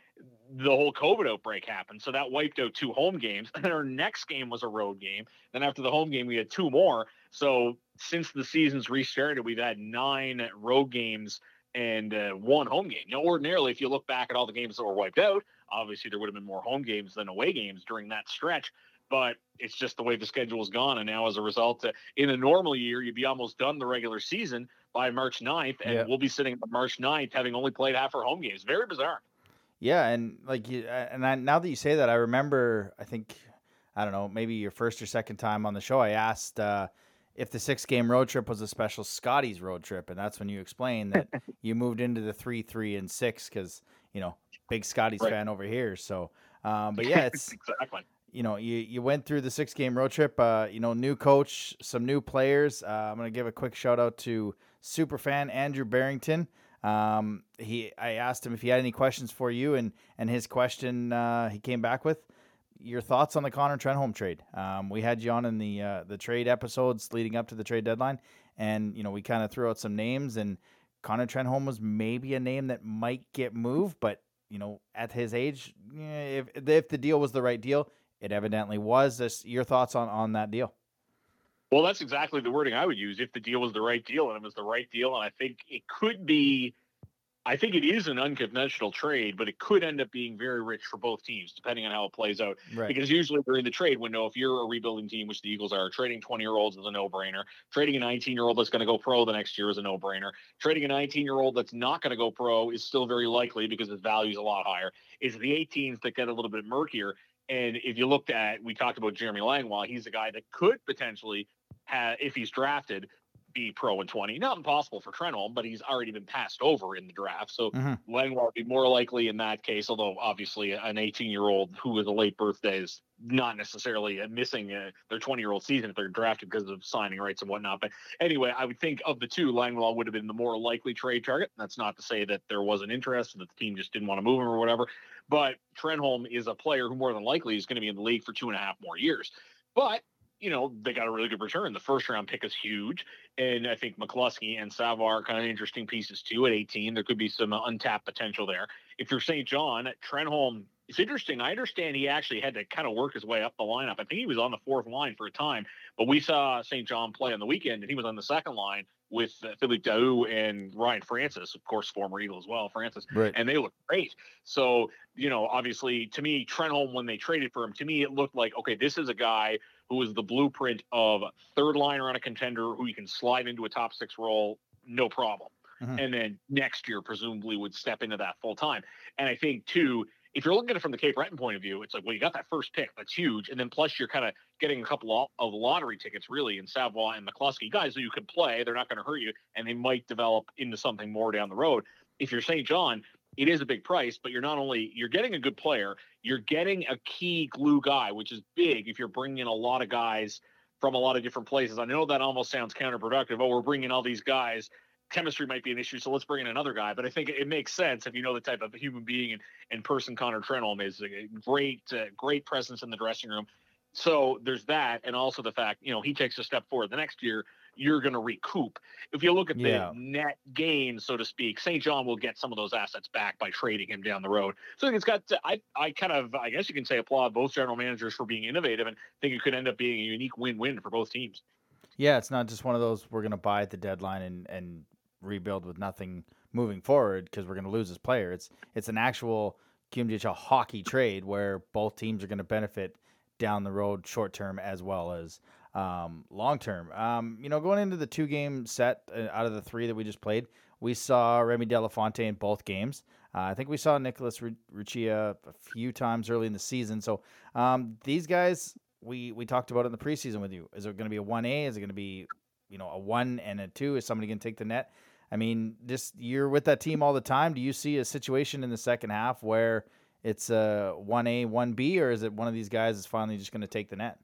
the whole COVID outbreak happened. So that wiped out two home games. And [LAUGHS] our next game was a road game. Then after the home game, we had two more. So since the season's restarted, we've had nine road games and uh, one home game. Now, ordinarily, if you look back at all the games that were wiped out, obviously there would have been more home games than away games during that stretch. But it's just the way the schedule has gone. And now, as a result, uh, in a normal year, you'd be almost done the regular season by March 9th. And yeah. we'll be sitting at March 9th having only played half our home games. Very bizarre. Yeah. And like, you, and I, now that you say that, I remember, I think, I don't know, maybe your first or second time on the show, I asked, uh, if the six game road trip was a special Scotties road trip, and that's when you explained that [LAUGHS] you moved into the three, three, and six because you know big Scotties right. fan over here. So, um, but [LAUGHS] yeah, it's exactly. You know, you, you went through the six game road trip. Uh, you know, new coach, some new players. Uh, I'm gonna give a quick shout out to super fan Andrew Barrington. Um, he I asked him if he had any questions for you, and and his question uh, he came back with your thoughts on the Connor Trenholm trade. Um, we had you on in the uh, the trade episodes leading up to the trade deadline, and you know we kind of threw out some names, and Connor Trenholm was maybe a name that might get moved, but you know at his age, if if the deal was the right deal, it evidently was. This, your thoughts on on that deal? Well, that's exactly the wording I would use. If the deal was the right deal, and it was the right deal, and I think it could be I think it is an unconventional trade, but it could end up being very rich for both teams, depending on how it plays out. Right. Because usually during the trade window, if you're a rebuilding team, which the Eagles are, trading 20 year olds is a no brainer. Trading a 19 year old that's going to go pro the next year is a no brainer. Trading a 19 year old that's not going to go pro is still very likely because his value is a lot higher. It's the 18s that get a little bit murkier. And if you looked at, we talked about Jeremy Langlois, he's a guy that could potentially have, if he's drafted, be pro in 20. Not impossible for Trenholm, but he's already been passed over in the draft. So mm-hmm. Langlois would be more likely in that case, although obviously an 18 year old who is a late birthday is not necessarily missing uh, their 20 year old season if they're drafted because of signing rights and whatnot. But anyway, I would think of the two, Langlois would have been the more likely trade target. That's not to say that there wasn't interest and that the team just didn't want to move him or whatever. But Trenholm is a player who more than likely is going to be in the league for two and a half more years. But you know, they got a really good return. The first round pick is huge. And I think McCluskey and Savard are kind of interesting pieces too at 18. There could be some untapped potential there. If you're Saint John, Trenholm, it's interesting. I understand he actually had to kind of work his way up the lineup. I think he was on the fourth line for a time, but we saw Saint John play on the weekend and he was on the second line with uh, Philippe Daoust and Ryan Francis, of course, former Eagle as well, Francis, right. and they look great. So, you know, obviously to me, Trenholm, when they traded for him, to me, it looked like, okay, this is a guy who is the blueprint of third liner on a contender who you can slide into a top six role, no problem. Mm-hmm. And then next year, presumably, would step into that full time. And I think, too, if you're looking at it from the Cape Breton point of view, it's like, well, you got that first pick. That's huge. And then plus you're kind of getting a couple of lottery tickets, really, in Savoie and McCluskey, guys who you can play. They're not going to hurt you, and they might develop into something more down the road. If you're Saint John, it is a big price, but you're not only you're getting a good player, you're getting a key glue guy, which is big if you're bringing in a lot of guys from a lot of different places. I know that almost sounds counterproductive. Oh, we're bringing all these guys. Chemistry might be an issue, so let's bring in another guy. But I think it makes sense if you know the type of human being and, and person Connor Trenholm is. A great, uh, great presence in the dressing room. So there's that, and also the fact you know he takes a step forward the next year you're going to recoup. If you look at the yeah. net gain, so to speak, Saint John will get some of those assets back by trading him down the road. So I think it's got, to, I, I kind of, I guess you can say applaud both general managers for being innovative and think it could end up being a unique win-win for both teams. Yeah, it's not just one of those we're going to buy at the deadline and, and rebuild with nothing moving forward because we're going to lose this player. It's it's an actual QMJHL hockey trade where both teams are going to benefit down the road short term as well as um, long term. Um, you know, going into the two game set uh, out of the three that we just played, we saw Remy Delafontaine in both games. Uh, I think we saw Nicholas Riccia a few times early in the season. So um, these guys, we we talked about in the preseason with you. Is it going to be a one A? Is it going to be you know a one and a two? Is somebody going to take the net? I mean, just you're with that team all the time. Do you see a situation in the second half where it's a one A, one B, or is it one of these guys is finally just going to take the net?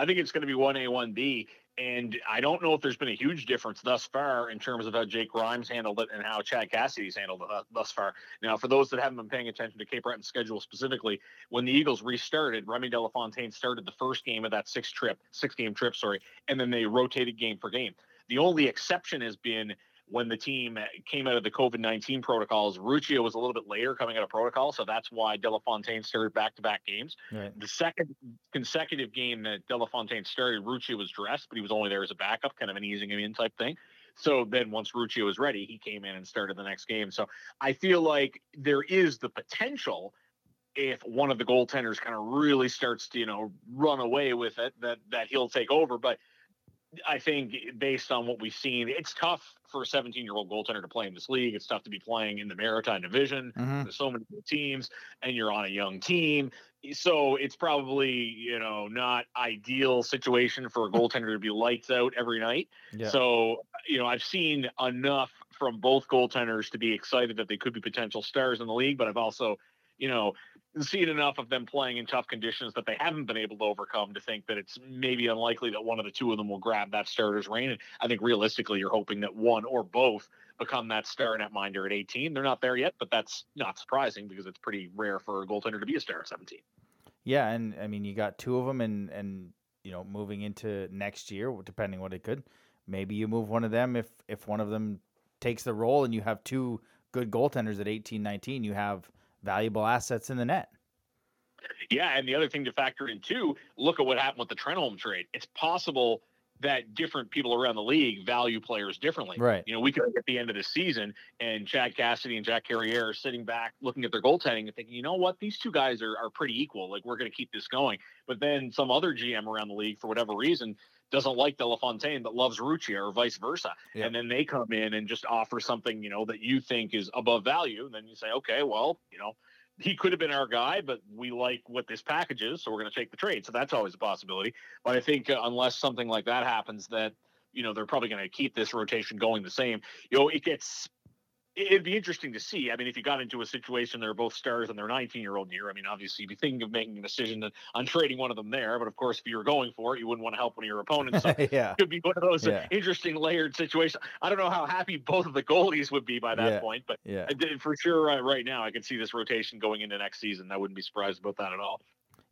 I think it's going to be one A, one B. And I don't know if there's been a huge difference thus far in terms of how Jake Grimes handled it and how Chad Cassidy's handled it uh, thus far. Now, for those that haven't been paying attention to Cape Breton's schedule specifically, when the Eagles restarted, Remy Delafontaine started the first game of that six trip, six game trip, sorry, and then they rotated game for game. The only exception has been when the team came out of the COVID 19 protocols, Ruccio was a little bit later coming out of protocol. So that's why Delafontaine started back to back games. Right. The second consecutive game that Delafontaine started, Ruccio was dressed, but he was only there as a backup, kind of an easing him in type thing. So then once Ruccio was ready, he came in and started the next game. So I feel like there is the potential if one of the goaltenders kind of really starts to, you know, run away with it, that that he'll take over. But I think based on what we've seen, it's tough for a 17 year old goaltender to play in this league. It's tough to be playing in the Maritime Division. Mm-hmm. There's so many teams, and you're on a young team. So it's probably you know not ideal situation for a [LAUGHS] goaltender to be lights out every night. Yeah. So you know I've seen enough from both goaltenders to be excited that they could be potential stars in the league, but I've also you know seen enough of them playing in tough conditions that they haven't been able to overcome to think that it's maybe unlikely that one of the two of them will grab that starter's reign. And I think realistically, you're hoping that one or both become that star netminder at 18. They're not there yet, but that's not surprising because it's pretty rare for a goaltender to be a star at 17. Yeah, and I mean, you got two of them, and and you know, moving into next year, depending what it could, maybe you move one of them if if one of them takes the role, and you have two good goaltenders at 18, 19. You have valuable assets in the net. Yeah, and the other thing to factor in too, look at what happened with the Trenholm trade. It's possible that different people around the league value players differently. Right. You know, we could at the end of the season and Chad Cassidy and Jack Carrier are sitting back looking at their goaltending and thinking, you know what, these two guys are, are pretty equal. Like we're going to keep this going. But then some other GM around the league, for whatever reason, doesn't like Delafontaine but loves Ruccio or vice versa. Yep. And then they come in and just offer something, you know, that you think is above value. And then you say, okay, well, you know, he could have been our guy, but we like what this package is, so we're going to take the trade. So that's always a possibility. But I think uh, unless something like that happens, that you know they're probably going to keep this rotation going the same. You know, it gets it'd be interesting to see. I mean, if you got into a situation they're both stars and they're 19 year old year, I mean, obviously you'd be thinking of making a decision on trading one of them there. But of course, if you were going for it, you wouldn't want to help one of your opponents. So [LAUGHS] yeah. it could be one of those yeah. interesting layered situations. I don't know how happy both of the goalies would be by that yeah. point, but yeah. for sure, uh, right now, I can see this rotation going into next season. I wouldn't be surprised about that at all.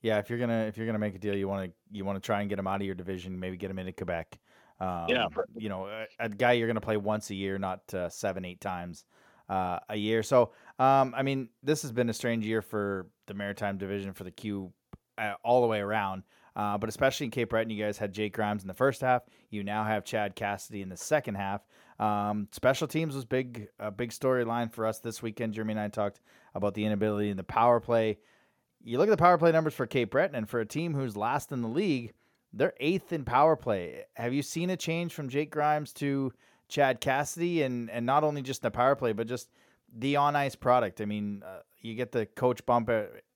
Yeah, if you're gonna if you're gonna make a deal, you want to you want to try and get them out of your division, maybe get them into Quebec. Um, yeah, you know, a, a, guy you're gonna play once a year, not uh, seven eight times uh, a year. So, um, I mean, this has been a strange year for the Maritime Division for the Q uh, all the way around. Uh, but especially in Cape Breton, you guys had Jake Grimes in the first half. You now have Chad Cassidy in the second half. Um, special teams was big, a big storyline for us this weekend. Jeremy and I talked about the inability in the power play. You look at the power play numbers for Cape Breton, and for a team who's last in the league, they're eighth in power play. Have you seen a change from Jake Grimes to Chad Cassidy, and and not only just the power play, but just the on ice product. I mean, uh, you get the coach bump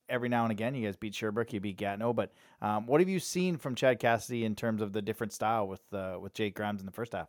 every now and again. You guys beat Sherbrooke, you beat Gatineau, but um, what have you seen from Chad Cassidy in terms of the different style with uh, with Jake Grimes in the first half?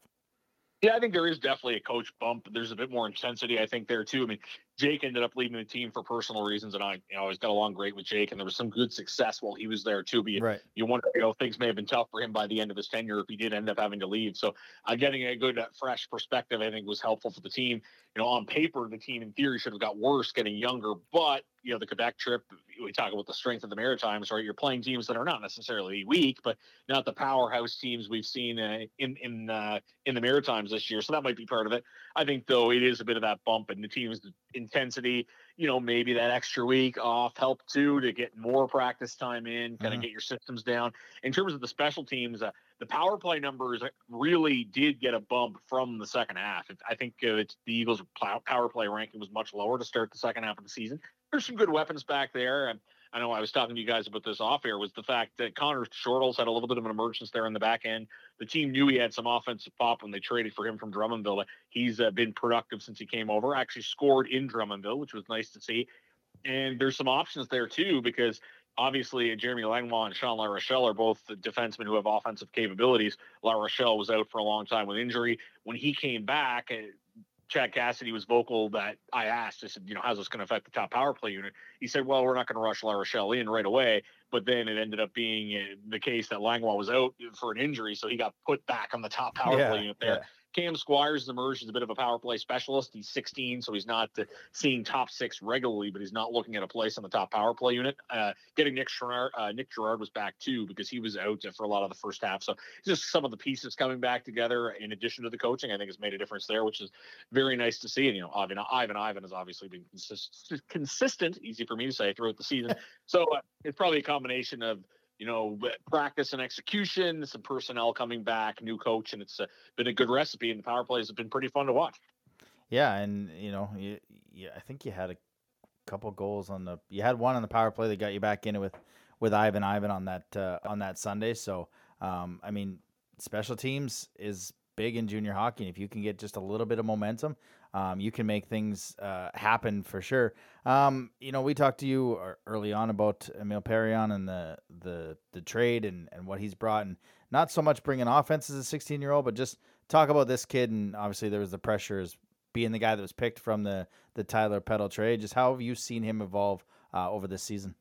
Yeah, I think there is definitely a coach bump. There's a bit more intensity, I think, there too. I mean, Jake ended up leaving the team for personal reasons, and I, you know, always got along great with Jake, and there was some good success while he was there too. But you, right. you wonder, you know, things may have been tough for him by the end of his tenure if he did end up having to leave. So, uh, getting a good, uh, fresh perspective, I think, was helpful for the team. You know, on paper, the team in theory should have got worse getting younger, but you know, the Quebec trip, we talk about the strength of the Maritimes, right? You're playing teams that are not necessarily weak, but not the powerhouse teams we've seen uh, in in uh, in the Maritimes this year. So that might be part of it. I think though it is a bit of that bump in the team's intensity. You know, maybe that extra week off helped too to get more practice time in, kind of mm-hmm. get your systems down. In terms of the special teams, uh, the power play numbers really did get a bump from the second half. I think uh, the Eagles' power play ranking was much lower to start the second half of the season there's some good weapons back there. And I know I was talking to you guys about this off air was the fact that Connor Shortles had a little bit of an emergence there in the back end. The team knew he had some offensive pop when they traded for him from Drummondville. He's uh, been productive since he came over. Actually scored in Drummondville, which was nice to see. And there's some options there too because obviously Jeremy Langlois and Sean LaRochelle are both the defensemen who have offensive capabilities. LaRochelle was out for a long time with injury. When he came back, uh, Chad Cassidy was vocal that I asked, I said, you know, how's this going to affect the top power play unit? He said, well, we're not going to rush La Rochelle in right away. But then it ended up being uh, the case that Langlois was out for an injury, so he got put back on the top power Yeah, play unit there. yeah. Cam Squires emerged as a bit of a power play specialist. He's 16, so he's not uh, seeing top six regularly, but he's not looking at a place on the top power play unit. Uh, getting Nick Gerard, uh, Nick Gerard was back too because he was out for a lot of the first half. So just some of the pieces coming back together in addition to the coaching, I think has made a difference there, which is very nice to see. And you know, Ivan Ivan Ivan has obviously been consist- consistent, easy for me to say throughout the season. [LAUGHS] so uh, it's probably a combination of you know practice and execution, some personnel coming back, new coach, and it's uh, been a good recipe. And the power plays have been pretty fun to watch. Yeah, and you know, you, you, I think you had a couple goals on the. You had one on the power play that got you back in with with Ivan Ivan on that uh, on that Sunday. So, um, I mean, special teams is big in junior hockey. And if you can get just a little bit of momentum, um, you can make things uh, happen for sure. Um, you know, we talked to you early on about Emil Perron and the the the trade and and what he's brought, and not so much bringing offense as a 16 year old, but just talk about this kid. And obviously, there was the pressures being the guy that was picked from the the Tyler Peddle trade. Just how have you seen him evolve uh, over this season?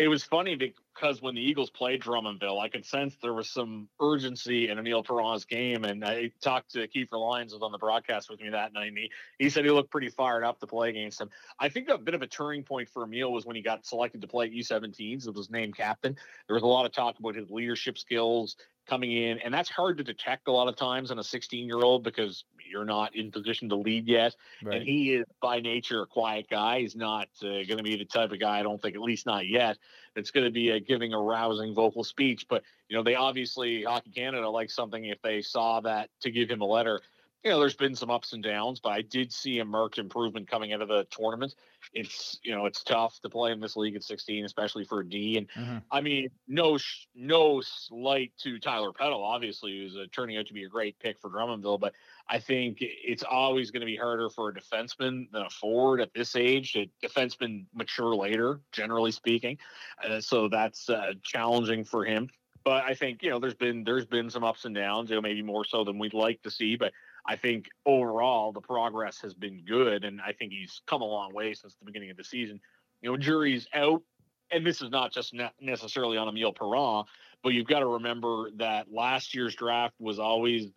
It was funny because when the Eagles played Drummondville, I could sense there was some urgency in Emil Perron's game. And I talked to Kiefer Lyons was on the broadcast with me that night, and he, he said he looked pretty fired up to play against him. I think a bit of a turning point for Emil was when he got selected to play at U17s. It was named captain. There was a lot of talk about his leadership skills coming in, and that's hard to detect a lot of times on a 16 year old because you're not in position to lead yet. And he is by nature a quiet guy. He's not uh, going to be the type of guy, I don't think, at least not yet, that's going to be uh, giving a rousing vocal speech. But, you know, they obviously, Hockey Canada likes something if they saw that to give him a letter. You know, there's been some ups and downs, but I did see a marked improvement coming out of the tournament. It's, you know, it's tough to play in this league at 16, especially for a D. And Mhm. I mean, no, sh- no slight to Tyler Peddle, obviously, who's uh, turning out to be a great pick for Drummondville, but I think it's always going to be harder for a defenseman than a forward at this age. A defenseman mature later, generally speaking, uh, so that's uh, challenging for him. But I think you know there's been there's been some ups and downs, you know, maybe more so than we'd like to see. But I think overall the progress has been good, and I think he's come a long way since the beginning of the season. You know, jury's out, and this is not just ne- necessarily on Emile Perron, but you've got to remember that last year's draft was always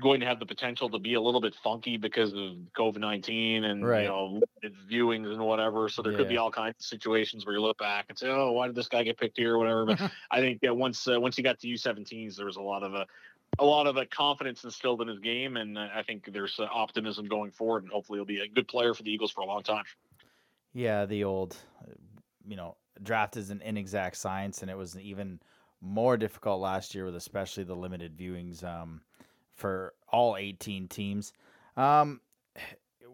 going to have the potential to be a little bit funky because of COVID nineteen and Right. you know viewings and whatever. So there could be all kinds of situations where you look back and say, "Oh, why did this guy get picked here?" or whatever. But [LAUGHS] I think that once uh, once he got to U17s, there was a lot of a a lot of uh, confidence instilled in his game, and I think there's uh, optimism going forward, and hopefully he'll be a good player for the Eagles for a long time. Yeah, the old, you know, draft is an inexact science, and it was even more difficult last year with especially the limited viewings um, for all 18 teams. Um,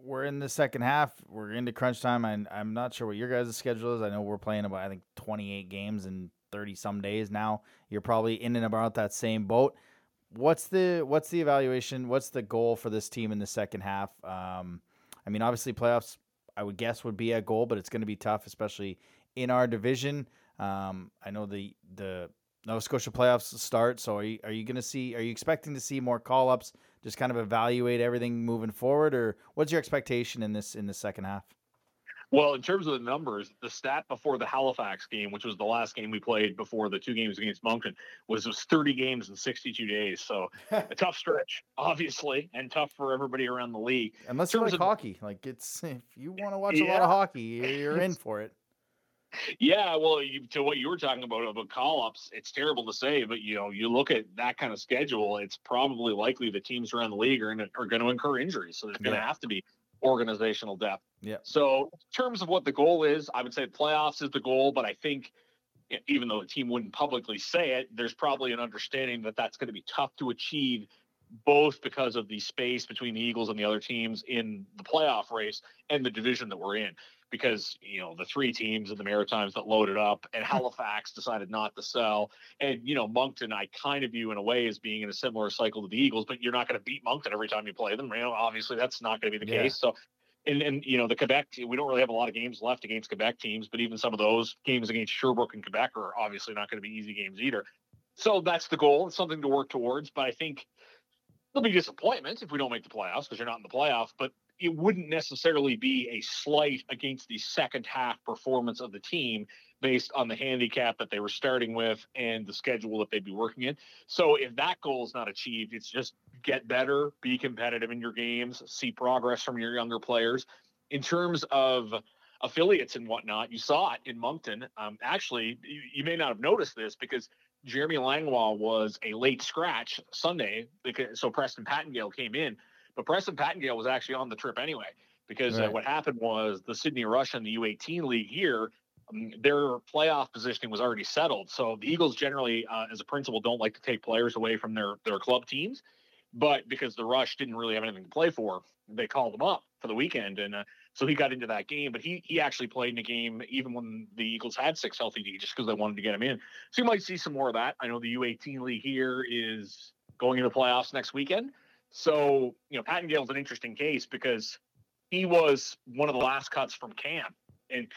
we're in the second half. We're into crunch time. I, I'm not sure what your guys' schedule is. I know we're playing about, I think, 28 games in 30 some days now. You're probably in and about that same boat. What's the what's the evaluation? What's the goal for this team in the second half? Um, I mean, obviously, playoffs I would guess would be a goal, but it's going to be tough, especially in our division. Um, I know the the Nova Scotia playoffs start, so are you are you going to see? Are you expecting to see more call ups? Just kind of evaluate everything moving forward, or what's your expectation in this in the second half? Well, in terms of the numbers, the stat before the Halifax game, which was the last game we played before the two games against Moncton, was it was 30 games in 62 days. So [LAUGHS] a tough stretch, obviously, and tough for everybody around the league. Unless you like of- hockey, like it's if you want to watch a lot of hockey, [LAUGHS] you're- in for it. Yeah, well, you, to what you were talking about about call ups, it's terrible to say, but you know, you look at that kind of schedule, it's probably likely the teams around the league are, in, are going to incur injuries. So there's going to Yeah. have to be organizational depth. Yeah. So in terms of what the goal is, I would say playoffs is the goal, but I think even though the team wouldn't publicly say it, there's probably an understanding that that's going to be tough to achieve both because of the space between the Eagles and the other teams in the playoff race and the division that we're in. Because, you know, the three teams in the Maritimes that loaded up and hmm. Halifax decided not to sell. And, you know, Moncton, I kind of view in a way as being in a similar cycle to the Eagles, but you're not going to beat Moncton every time you play them. You know, obviously that's not going to be the Yeah. case. So, and, and, you know, the Quebec, we don't really have a lot of games left against Quebec teams, but even some of those games against Sherbrooke and Quebec are obviously not going to be easy games either. So that's the goal. It's something to work towards. But I think there'll be disappointments if we don't make the playoffs because you're not in the playoffs, but it wouldn't necessarily be a slight against the second half performance of the team based on the handicap that they were starting with and the schedule that they'd be working in. So if that goal is not achieved, it's just get better, be competitive in your games, see progress from your younger players. In terms of affiliates and whatnot, you saw it in Moncton. Um, actually, you, you may not have noticed this because Jeremy Langlois was a late scratch Sunday because so Preston Pattengale came in, but Preston Pattengale was actually on the trip anyway because uh, Right. uh, what happened was the Sydney Rush and the U18 league here, their playoff positioning was already settled. So the Eagles generally, uh, as a principle, don't like to take players away from their their club teams, but because the Rush didn't really have anything to play for, they called him up for the weekend and. Uh, so he got into that game, but he he actually played in a game even when the Eagles had six healthy just because they wanted to get him in. So you might see some more of that. I know the U18 league here is going into the playoffs next weekend. So you know, Pattengale's an interesting case because he was one of the last cuts from camp, and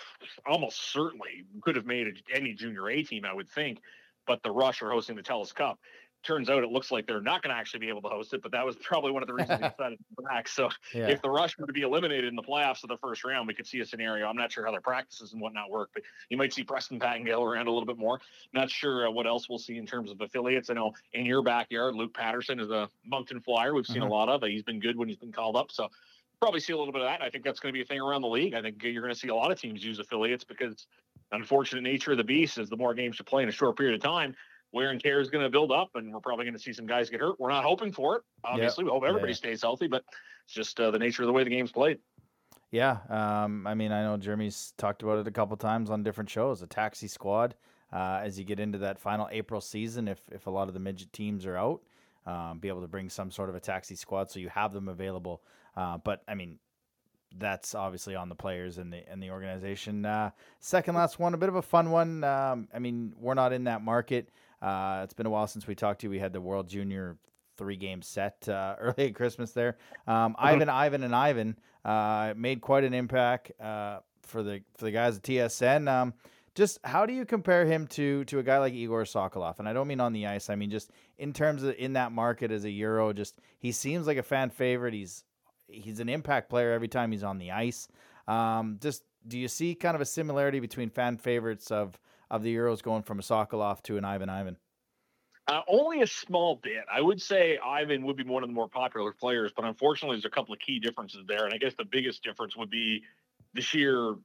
almost certainly could have made a, any junior A team, I would think. But the Rush are hosting the Telus Cup. Turns out it looks like they're not going to actually be able to host it, but that was [LAUGHS] probably one of the reasons they [LAUGHS] decided to back. So Yeah. if the Rush were to be eliminated in the playoffs of the first round, we could see a scenario. I'm not sure how their practices and whatnot work, but you might see Preston Pattengale around a little bit more. Not sure uh, what else we'll see in terms of affiliates. I know in your backyard, Luke Patterson is a Moncton Flyer. We've seen Mhm. a lot of. But he's been good when he's been called up. So probably see a little bit of that. I think that's going to be a thing around the league. I think you're going to see a lot of teams use affiliates because unfortunate nature of the beast is the more games you play in a short period of time, wear and tear is going to build up, and we're probably going to see some guys get hurt. We're not hoping for it. Obviously, we hope everybody Yeah. stays healthy, but it's just uh, the nature of the way the game's played. Yeah, um, I mean, I know Jeremy's talked about it a couple times on different shows. A taxi squad uh, as you get into that final April season, if if a lot of the midget teams are out, um, be able to bring some sort of a taxi squad so you have them available. Uh, but I mean, that's obviously on the players and the and the organization. Uh, second last one, a bit of a fun one. Um, I mean, we're not in that market. Uh, it's been a while since we talked to you. We had the World Junior three game set uh, [LAUGHS] early at Christmas there. Um, Ivan, Ivan, and Ivan uh, made quite an impact uh, for the for the guys at TSN. Um, just how do you compare him to to a guy like Igor Sokolov? And I don't mean on the ice. I mean just in terms of in that market as a Euro. Just he seems like a fan favorite. He's he's an impact player every time he's on the ice. Um, just do you see kind of a similarity between fan favorites of of the Euros going from a Sokolov to an Ivan Ivan? Uh, only a small bit. I would say Ivan would be one of the more popular players, but unfortunately, there's a couple of key differences there. And I guess the biggest difference would be the sheer uh,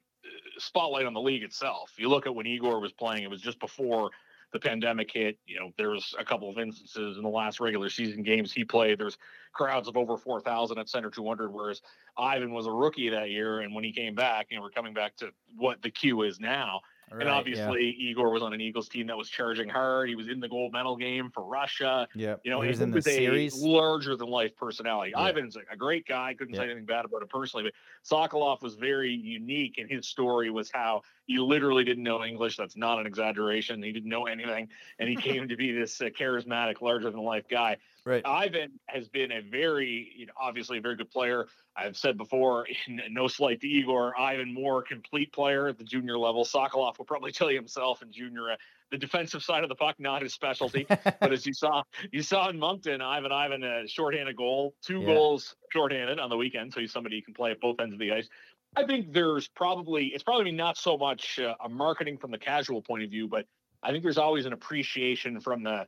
spotlight on the league itself. You look at when Igor was playing, it was just before the pandemic hit. You know, there was a couple of instances in the last regular season games he played. There's crowds of over 4,000 at Center 200, whereas Ivan was a rookie that year. And when he came back, you know, we're coming back to what the queue is now and obviously Igor was on an Eagles team that was charging hard. He was in the gold medal game for Russia. yeah, You know, he was in the series. larger than life personality. Yeah. Ivan's a, great guy. Couldn't say anything bad about him personally, but Sokolov was very unique, and his story was how he literally didn't know English. That's not an exaggeration. He didn't know anything, and he [LAUGHS] came to be this uh, charismatic, larger than life guy. Right. Ivan has been a very, you know, obviously a very good player. I've said before, [LAUGHS] no slight to Igor, Ivan more complete player at the junior level. Sokolov will probably tell you himself in junior, uh, the defensive side of the puck not his specialty. but as you saw, you saw in Moncton, Ivan Ivan a shorthanded goal, two Yeah. goals shorthanded on the weekend, so he's somebody who can play at both ends of the ice. I think there's probably it's probably not so much uh, a marketing from the casual point of view, but I think there's always an appreciation from the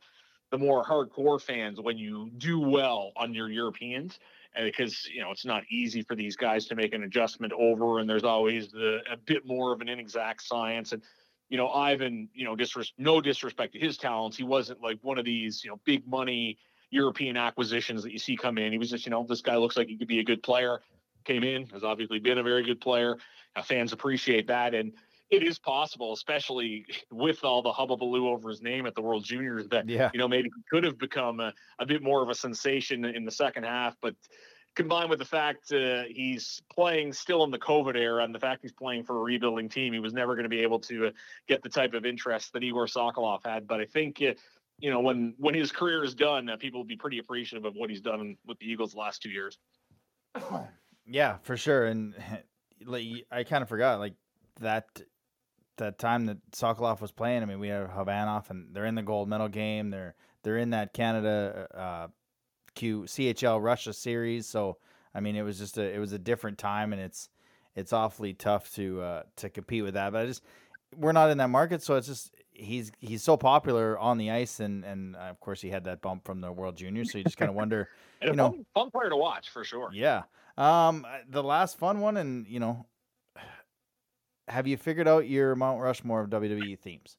the more hardcore fans when you do well on your Europeans. Because you know it's not easy for these guys to make an adjustment over, and there's always the, a bit more of an inexact science. And you know, Ivan, you know, disres- no disrespect to his talents, he wasn't like one of these you know big money European acquisitions that you see come in. He was just you know this guy looks like he could be a good player. Came in, has obviously been a very good player. Uh, fans appreciate that, and it is possible, especially [LAUGHS] with all the hubbubaloo over his name at the World Juniors, that yeah, you know, maybe he could have become a, a bit more of a sensation in the second half. But combined with the fact uh, he's playing still in the COVID era and the fact he's playing for a rebuilding team, he was never going to be able to uh, get the type of interest that Igor Sokolov had. But I think, uh, you know, when when his career is done, uh, people will be pretty appreciative of what he's done with the Eagles the last two years. Yeah, for sure. And [LAUGHS] like I kind of forgot like that that time that Sokolov was playing. I mean, we have Havanov, and they're in the gold medal game. They're they're in that Canada uh, Q CHL Russia series. So I mean, it was just a it was a different time, and it's it's awfully tough to uh, to compete with that. But I just we're not in that market, so it's just he's he's so popular on the ice, and and uh, of course he had that bump from the World Juniors, so you just kind of wonder, [LAUGHS] you know, fun, fun player to watch for sure. Yeah. Um, the last fun one, and you know, have you figured out your Mount Rushmore of WWE themes?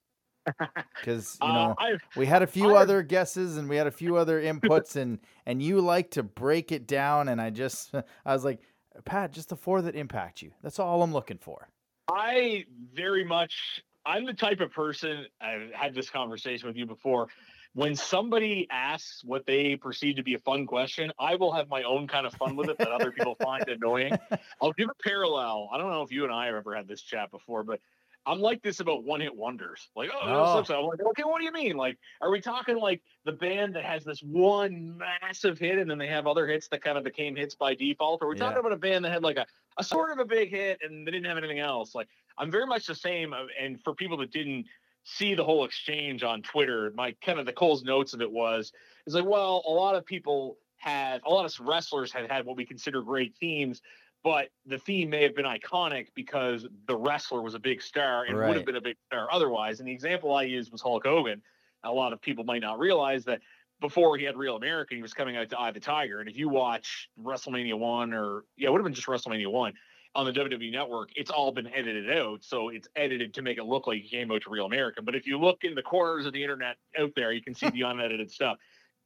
[LAUGHS] Because you know uh, we had a few I've, other guesses and we had a few other inputs, and and you like to break it down, and I just [LAUGHS] I was like, Pat, just the four that impact you. That's all I'm looking for. I very much. I'm the type of person. I've had this conversation with you before. When somebody asks what they perceive to be a fun question, I will have my own kind of fun with it that other people [LAUGHS] find annoying. I'll give a parallel. I don't know if you and I have ever had this chat before, but I'm like this about one hit wonders. Like, oh, oh. I'm like, okay, what do you mean? Like, are we talking like the band that has this one massive hit and then they have other hits that kind of became hits by default? Or are we yeah. talking about a band that had like a, a sort of a big hit and they didn't have anything else? Like, I'm very much the same. Uh, and for people that didn't see the whole exchange on Twitter, my kind of the Cole's notes of it was, is like, well, a lot of people had, a lot of wrestlers had had what we consider great themes but the theme may have been iconic because the wrestler was a big star and right. would have been a big star otherwise. And the example I used was Hulk Hogan. A lot of people might not realize that before he had Real American, he was coming out to Eye the Tiger. And if you watch WrestleMania one or yeah, it would have been just WrestleMania one on the WWE network, it's all been edited out. So it's edited to make it look like he came out to Real American. But if you look in the corners of the internet out there, you can see the [LAUGHS] unedited stuff.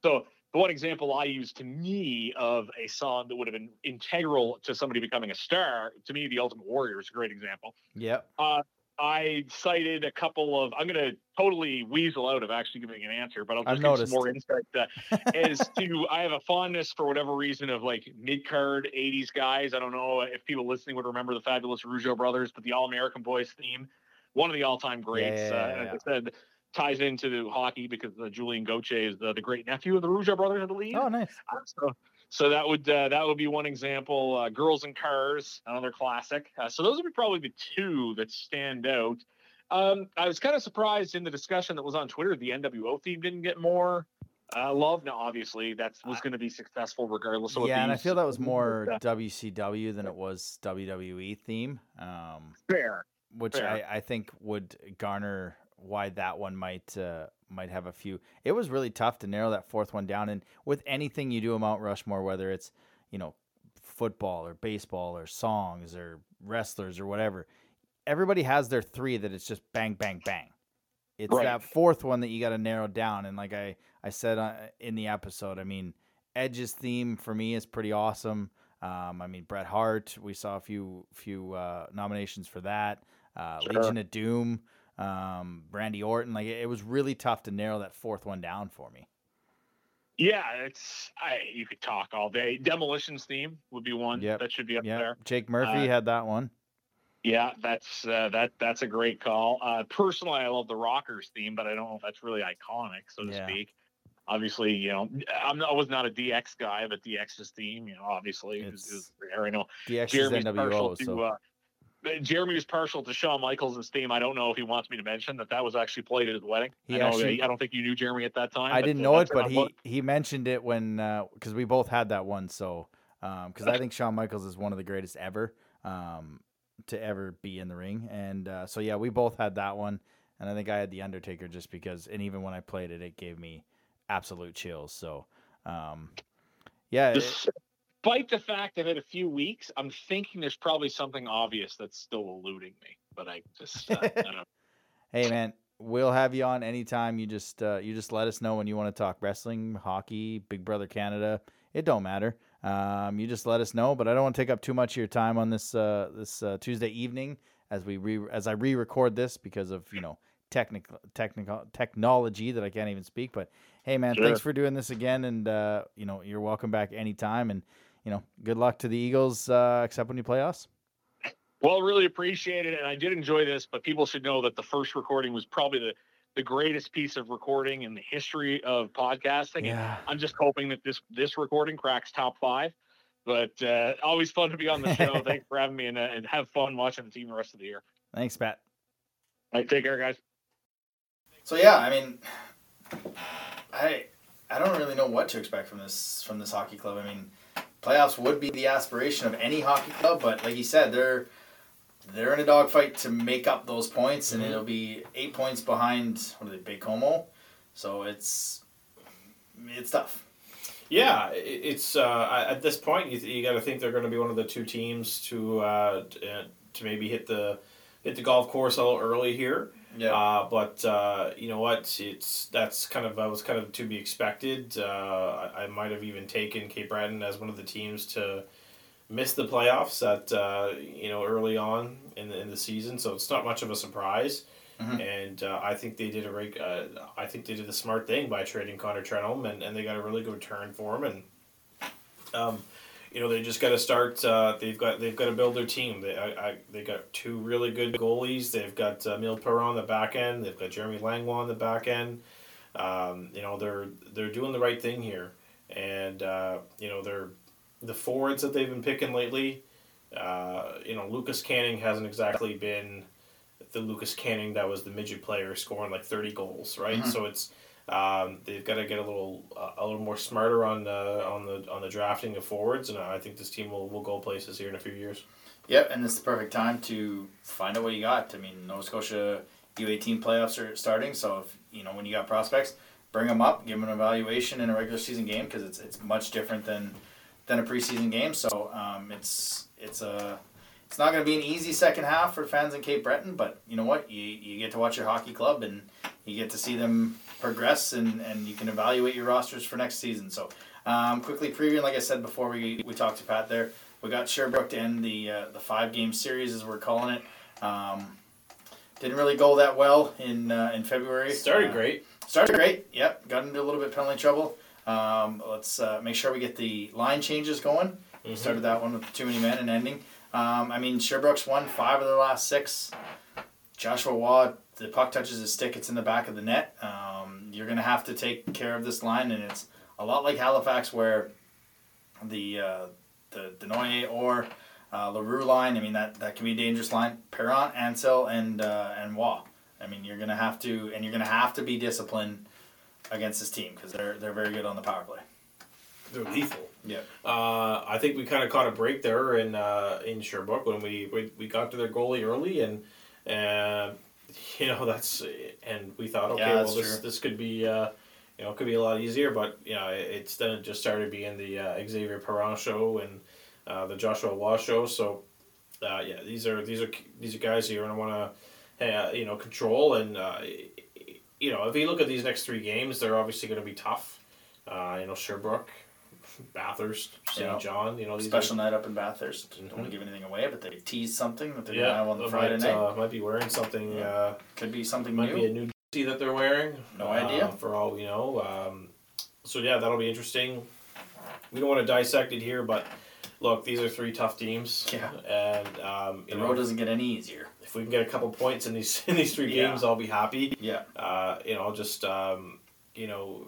So the one example I use to me of a song that would have been integral to somebody becoming a star, to me, The Ultimate Warrior is a great example. Yep. Uh, I cited a couple of. I'm going to totally weasel out of actually giving an answer, but I'll just I've give some more insight. Uh, as to, [LAUGHS] I have a fondness for whatever reason of like mid card '80s guys. I don't know if people listening would remember the fabulous Rougeau brothers, but the All American Boys theme, one of the all time greats. Yeah, yeah, yeah, uh, I said, ties into the hockey because uh, Julien Gauthier is the, the great nephew of the Rougeau brothers, I believe. Oh, nice. Uh, so, so that would uh, that would be one example. Uh, Girls and Cars, another classic. Uh, so those would be probably the two that stand out. Um, I was kind of surprised in the discussion that was on Twitter. The NWO theme didn't get more uh, love. Now, obviously, that was going to be successful regardless of. Yeah, and I feel that was more WCW than it was WWE theme. Um, Fair. Which Fair. I, I think would garner why that one might uh, might have a few. It was really tough to narrow that fourth one down. And with anything you do in Mount Rushmore, whether it's you know football or baseball or songs or wrestlers or whatever, everybody has their three that it's just bang bang bang. It's right. that fourth one that you got to narrow down. And like I I said uh, in the episode, I mean Edge's theme for me is pretty awesome. Um, I mean Bret Hart, we saw a few few uh, nominations for that. Uh, sure. Legion of Doom um, Randy Orton. Like it, was really tough to narrow that fourth one down for me. Yeah, it's I you could talk all day. Demolition's theme would be one yep. that should be up yep. there. Jake Murphy uh, had that one. Yeah, that's uh, that that's a great call. Uh, personally, I love the Rockers theme, but I don't know if that's really iconic, so to yeah. speak. Obviously, you know, I'm, I was not a DX guy, but DX's theme, you know, obviously is, is there. I know DX Jeremy's is NWO, to, so. Jeremy was partial to Shawn Michaels' theme. I don't know if he wants me to mention that that was actually played at his wedding. He I, know, actually, I don't think you knew Jeremy at that time. I didn't know it, but he, he mentioned it when because uh, we both had that one. So because um, I think Shawn Michaels is one of the greatest ever um, to ever be in the ring, and uh, so yeah, we both had that one, and I think I had the Undertaker just because, and even when I played it, it gave me absolute chills. So um, yeah. It, despite the fact I've had a few weeks, I'm thinking there's probably something obvious that's still eluding me. But I just, uh, I [LAUGHS] hey man, we'll have you on anytime. You just, uh, you just let us know when you want to talk wrestling, hockey, Big Brother Canada. It don't matter. Um, you just let us know. But I don't want to take up too much of your time on this, uh, this uh, Tuesday evening as we re- as I re-record this because of you know technical technical technology that I can't even speak. But hey, man, sure. thanks for doing this again, and uh, you know you're welcome back anytime. And you know, good luck to the Eagles, uh, except when you play us. Well, really appreciate it, and I did enjoy this. But people should know that the first recording was probably the the greatest piece of recording in the history of podcasting. Yeah. I'm just hoping that this this recording cracks top five. But uh, always fun to be on the show. [LAUGHS] Thanks for having me, and, uh, and have fun watching the team the rest of the year. Thanks, Pat. All right, take care, guys. So yeah, I mean, [SIGHS] I I don't really know what to expect from this from this hockey club. I mean, playoffs would be the aspiration of any hockey club, but like you said, they're they're in a dogfight to make up those points, and Mhm. it'll be eight points behind what are they, Baie-Comeau. So it's it's tough. Yeah, it's uh, at this point you, you got to think they're going to be one of the two teams to uh, uh, to maybe hit the hit the golf course a little early here. Yeah. Uh, but uh, you know what? It's that's kind of that was kind of to be expected. Uh, I, I might have even taken Cape Breton as one of the teams to miss the playoffs at uh, you know early on in the in the season. So it's not much of a surprise. Mhm. And uh, I think they did a reg- uh, I think they did the smart thing by trading Connor Trenholm, and, and they got a really good return for him. And um, you know they just got to start. Uh, they've got they've got to build their team. They I, I, they got two really good goalies. They've got uh, Emil Perron on the back end. They've got Jeremy Langlois on the back end. Um, you know they're they're doing the right thing here, and uh, you know they're the forwards that they've been picking lately. Uh, you know Lucas Canning hasn't exactly been the Lucas Canning that was the midget player scoring like thirty goals, right? Mhm. So it's um, they've got to get a little uh, a little more smarter on the on the on the drafting of forwards, and I think this team will, will go places here in a few years. Yep, and is the perfect time to find out what you got. I mean, Nova Scotia U18 playoffs are starting, so if you know when you got prospects, bring them up, give them an evaluation in a regular season game because it's it's much different than than a preseason game. So um, it's it's a it's not going to be an easy second half for fans in Cape Breton, but you know what? You, you get to watch your hockey club and you get to see them progress and, and you can evaluate your rosters for next season. So um, quickly previewing, like I said before we, we talked to Pat there, we got Sherbrooke to end the uh, the five game series as we're calling it. Um, didn't really go that well in uh, in February. Started Uh, great. Started great. Yep. Got into a little bit of penalty trouble. Um, let's uh, make sure we get the line changes going. Mhm. Started that one with too many men and ending. Um, I mean, Sherbrooke's won five of their last six. Joshua Roy, the puck touches his stick, it's in the back of the net. Um, you're going to have to take care of this line, and it's a lot like Halifax, where the uh, the Desnoyers or uh, L'Heureux line. I mean, that, that can be a dangerous line. Parent, Ansel, and uh, and Roy. I mean, you're gonna have to, and you're gonna have to be disciplined against this team because they're they're very good on the power play. They're lethal. Yeah. Uh, I think we kind of caught a break there in uh, in Sherbrooke when we, we we got to their goalie early and and [LAUGHS] you know that's and we thought okay Yeah, well this true. this could be uh, you know could be a lot easier but you know it, it's then it just started being the uh, Xavier Parent show and uh, the Joshua Roy show so uh, yeah these are these are these are guys you're gonna want to uh, you know control and uh, you know if you look at these next three games they're obviously going to be tough uh, you know Sherbrooke Bathurst, St. Yeah. John. You know, these Special night up in Bathurst. Don't want Mhm. to give anything away, but they teased something that they're yeah, gonna have on the Friday might, night. Uh, might be wearing something. Yeah. Uh, Could be something might new. be a new jersey that they're wearing. No uh, idea. For all we know. Um, so yeah, that'll be interesting. We don't want to dissect it here, but look, these are three tough teams. Yeah. And um, the know, road doesn't get any easier. if we can get a couple points in these [LAUGHS] in these three Yeah. games, I'll be happy. Yeah. Uh, you know, I'll just um, you know,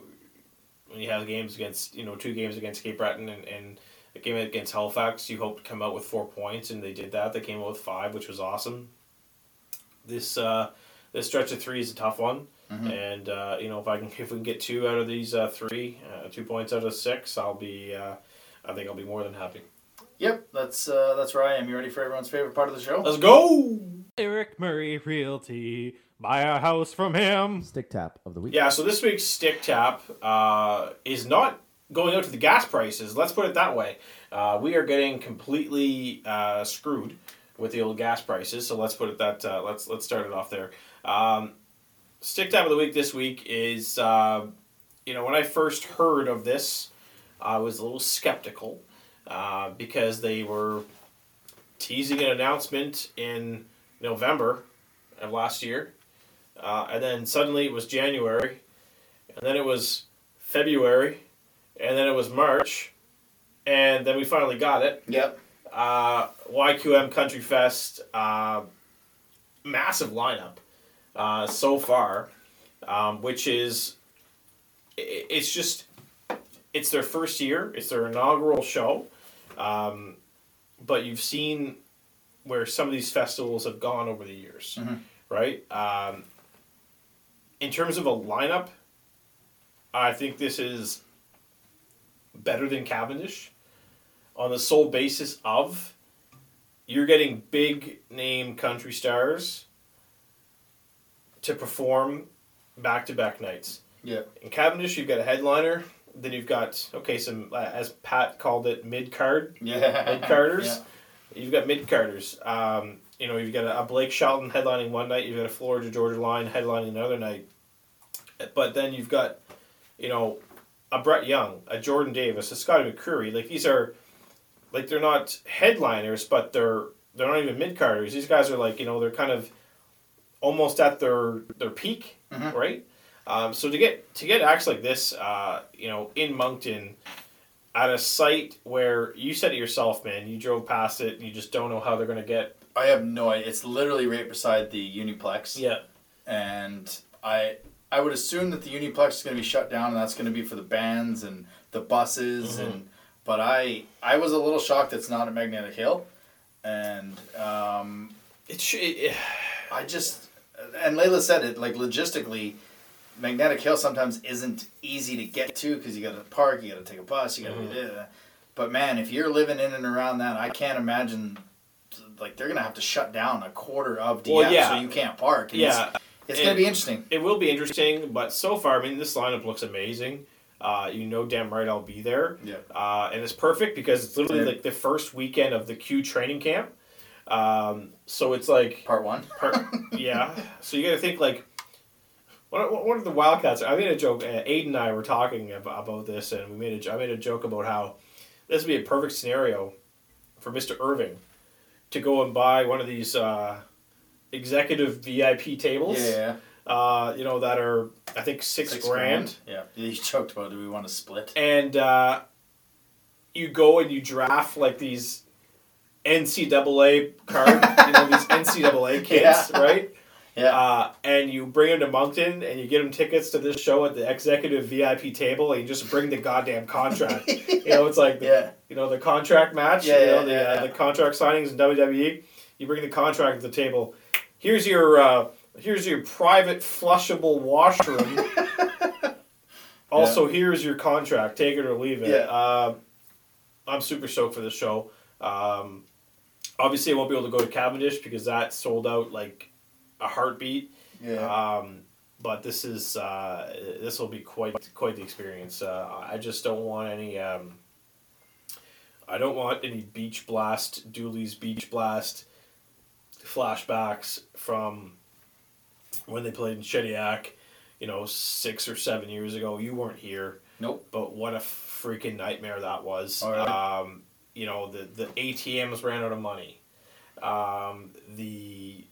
when you have games against you know two games against Cape Breton and, and a game against Halifax, you hope to come out with four points, and they did that. They came out with five, which was awesome. This uh, this stretch of three is a tough one, Mhm. and uh, you know if I can if we can get two out of these uh, three, uh, two points out of six, I'll be uh, I think I'll be more than happy. Yep, that's uh, that's where I am. You ready for everyone's favorite part of the show? Let's go! Eric Murray Realty. Buy a house from him. Stick tap of the week. Yeah, so this week's stick tap uh, is not going out to the gas prices. Let's put it that way. Uh, we are getting completely uh, screwed with the old gas prices. So let's put it that. Uh, let's let's start it off there. Um, stick tap of the week this week is uh, you know when I first heard of this, I was a little skeptical uh, because they were teasing an announcement in November of last year. Uh, and then suddenly it was January, and then it was February, and then it was March, and then we finally got it. Yep. Uh, YQM Country Fest, uh, massive lineup uh, so far, um, which is it's just it's their first year, it's their inaugural show, um, but you've seen where some of these festivals have gone over the years, Mhm. right? Um, in terms of a lineup, I think this is better than Cavendish on the sole basis of you're getting big name country stars to perform back to back nights. Yeah. In Cavendish, you've got a headliner. Then you've got okay, some uh, as Pat called it, mid card Yeah. mid carders. [LAUGHS] Yeah. You've got mid carders. Um, you know, you've got a, a Blake Shelton headlining one night. You've got a Florida Georgia Line headlining another night. But then you've got, you know, a Brett Young, a Jordan Davis, a Scotty McCreery. Like these are, like they're not headliners, but they're they're not even mid carders. These guys are like you know they're kind of almost at their their peak, Mhm. right? Um, so to get to get acts like this, uh, you know, in Moncton, at a site where you said it yourself, man, you drove past it, and you just don't know how they're gonna get. I have no idea. It's literally right beside the Uniplex. Yeah, and I I would assume that the Uniplex is going to be shut down, and that's going to be for the bands and the buses, Mhm. and but I I was a little shocked it's not at Magnetic Hill, and um, it [SIGHS] I just and Layla said it like logistically, Magnetic Hill sometimes isn't easy to get to because you got to park, you got to take a bus, you got to. Mhm. But man, if you're living in and around that, I can't imagine. Like they're gonna have to shut down a quarter of DF, Well, yeah. so you can't park. And yeah, it's, it's gonna be interesting. it will be interesting, but so far, I mean, this lineup looks amazing. Uh, you know, damn right, I'll be there. Yeah. Uh, and it's perfect because it's literally like the first weekend of the Q training camp. Um, so it's like Part one. Part, [LAUGHS] yeah. So you got to think like, what what are the Wildcats? I made a joke. Uh, Aiden and I were talking about, about this, and we made a I made a joke about how this would be a perfect scenario for Mister Irving to go and buy one of these uh, executive VIP tables. Yeah. Uh, you know that are I think six, grand. Yeah. You joked about do we want to split? and uh, you go and you draft like these NCAA card, you know these NCAA [LAUGHS] kids, Yeah. right? Yeah. Uh, and you bring him to Moncton and you get him tickets to this show at the executive VIP table, and you just bring the goddamn contract. [LAUGHS] you know, it's like the, yeah. you know the contract match. Yeah, you know yeah, the, yeah, uh, the contract signings in WWE. You bring the contract to the table. Here's your uh, here's your private flushable washroom. [LAUGHS] also, here's your contract. Take it or leave it. Yeah. Uh, I'm super stoked for this show. Um, obviously, I won't be able to go to Cavendish because that sold out like a heartbeat. Yeah. Um, but this is uh, this will be quite quite the experience. Uh, I just don't want any. Um, I don't want any beach blast, Dooly's beach blast flashbacks from when they played in Shediac, you know, six or seven years ago. You weren't here, nope. but what a freaking nightmare that was. Oh, really? um, you know, the the ATMs ran out of money. Um, the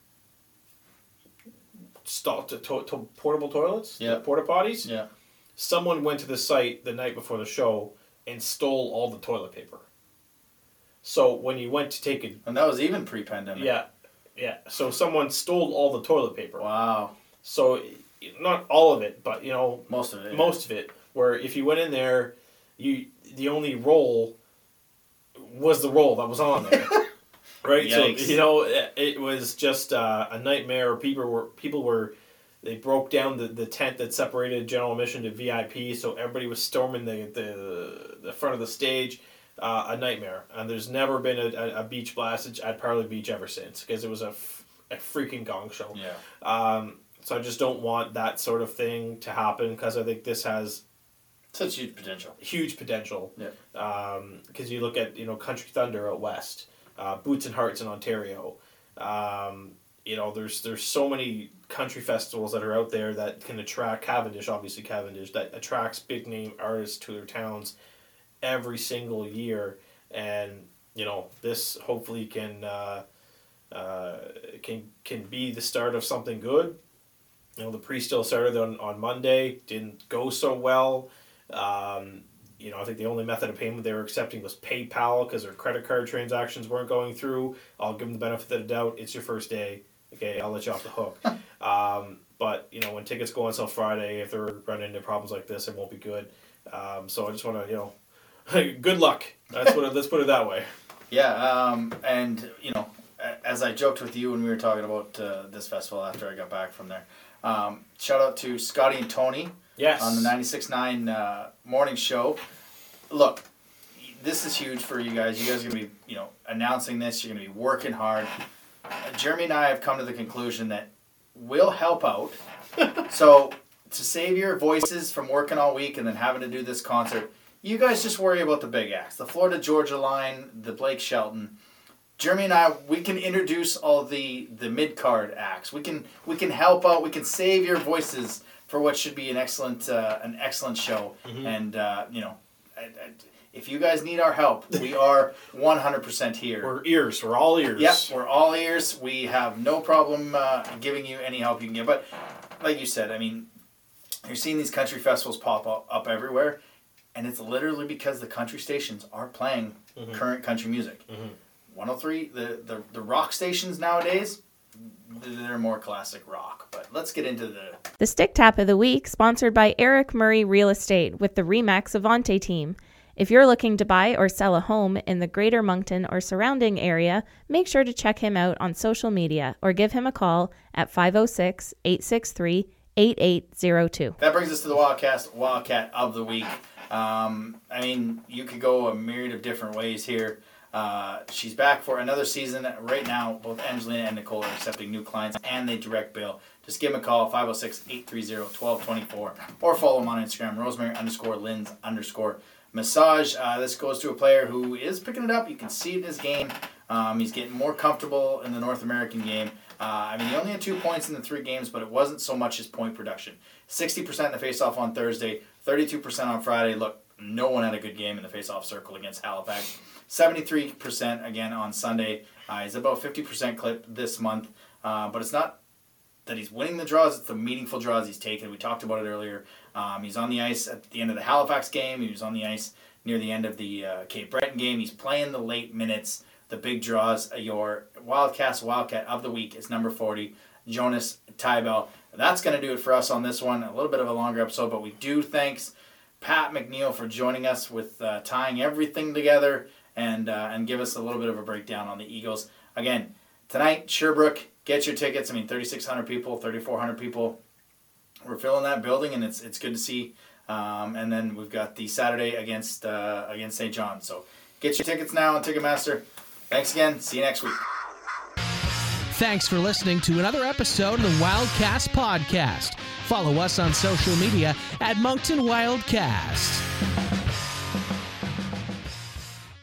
stall, to, to, to portable toilets, Yeah. the porta potties. Yeah. Someone went to the site the night before the show and stole all the toilet paper. So when you went to take it, And that was even pre-pandemic. yeah, yeah. So someone stole all the toilet paper. Wow. So not all of it, but you know Most of it. most of it. Where if you went in there, you the only roll was the roll that was on there, [LAUGHS] right? Yikes. So you know it, it was just uh, a nightmare. People were people were they broke down the, the tent that separated general admission to VIP, so everybody was storming the the, the front of the stage. Uh, a nightmare, and there's never been a, a, beach blast at Parlee Beach ever since because it was a, f- a freaking gong show. Yeah. Um, so I just don't want that sort of thing to happen because I think this has Such huge potential. huge potential. Yeah. Because you look at you know Country Thunder out west, uh, Boots and Hearts in Ontario. Um, you know, there's there's so many country festivals that are out there that can attract Cavendish, obviously Cavendish, that attracts big name artists to their towns every single year, and you know this hopefully can uh, uh, can can be the start of something good. You know, the pre-still started on, on Monday, didn't go so well. Um, you know, I think the only method of payment they were accepting was PayPal because their credit card transactions weren't going through. I'll give them the benefit of the doubt. It's your first day. Okay, I'll let you off the hook. [LAUGHS] um, but, you know, when tickets go on sale Friday, if they're running into problems like this, it won't be good. Um, so I just want to, you know, [LAUGHS] good luck. That's what. let's put it that way. Yeah. Um, and you know, as I joked with you when we were talking about uh, this festival after I got back from there, um, shout out to Scotty and Tony Yes. on the 96.9 uh, morning show. Look, this is huge for you guys. You guys are going to be, you know, announcing this. You're going to be working hard. Uh, Jeremy and I have come to the conclusion that we'll help out. [LAUGHS] so to save your voices from working all week and then having to do this concert, you guys just worry about the big acts, the Florida Georgia line, the Blake Shelton. Jeremy and I, we can introduce all the the mid card acts. We can we can help out. We can save your voices for what should be an excellent uh, an excellent show. And uh, you know, I, I, if you guys need our help, we [LAUGHS] are one hundred percent here. We're ears. We're all ears. Yep, we're all ears. We have no problem uh, giving you any help you can get. But like you said, I mean, you're seeing these country festivals pop up, up everywhere, and it's literally because the country stations are playing current country music. 103, the, the the rock stations nowadays, they're more classic rock. But let's get into the The Stick Tap of the Week, sponsored by Eric Murray Real Estate with the Remax Avante team. If you're looking to buy or sell a home in the greater Moncton or surrounding area, make sure to check him out on social media or give him a call at 506 863 8802. That brings us to the Wildcast Wildcat of the week. Um, I mean, you could go a myriad of different ways here. Uh, she's back for another season. Right now, both Angelina and Nicole are accepting new clients and they direct bill. Just give them a call, 506 830 1224, or follow them on Instagram, rosemary underscore lins underscore massage. Uh, this goes to a player who is picking it up. You can see it in his game. Um, he's getting more comfortable in the North American game. Uh, I mean, he only had two points in the three games, but it wasn't so much his point production. 60% in the faceoff on Thursday, 32% on Friday. Look, no one had a good game in the faceoff circle against Halifax. 73% again on Sunday. Uh, he's about 50% clip this month, uh, but it's not that he's winning the draws, it's the meaningful draws he's taken. We talked about it earlier. Um, he's on the ice at the end of the Halifax game, he was on the ice near the end of the uh, Cape Breton game. He's playing the late minutes, the big draws. Your Wildcast Wildcat of the week is number 40, Jonas Tybell. That's going to do it for us on this one. A little bit of a longer episode, but we do thanks Pat McNeil for joining us with uh, tying everything together and uh, and give us a little bit of a breakdown on the Eagles. Again, tonight, Sherbrooke, get your tickets. I mean, 3,600 people, 3,400 people. We're filling that building, and it's it's good to see. Um, and then we've got the Saturday against uh, against St. John. So get your tickets now on Ticketmaster. Thanks again. See you next week. Thanks for listening to another episode of the Wildcast Podcast. Follow us on social media at Moncton Wildcast.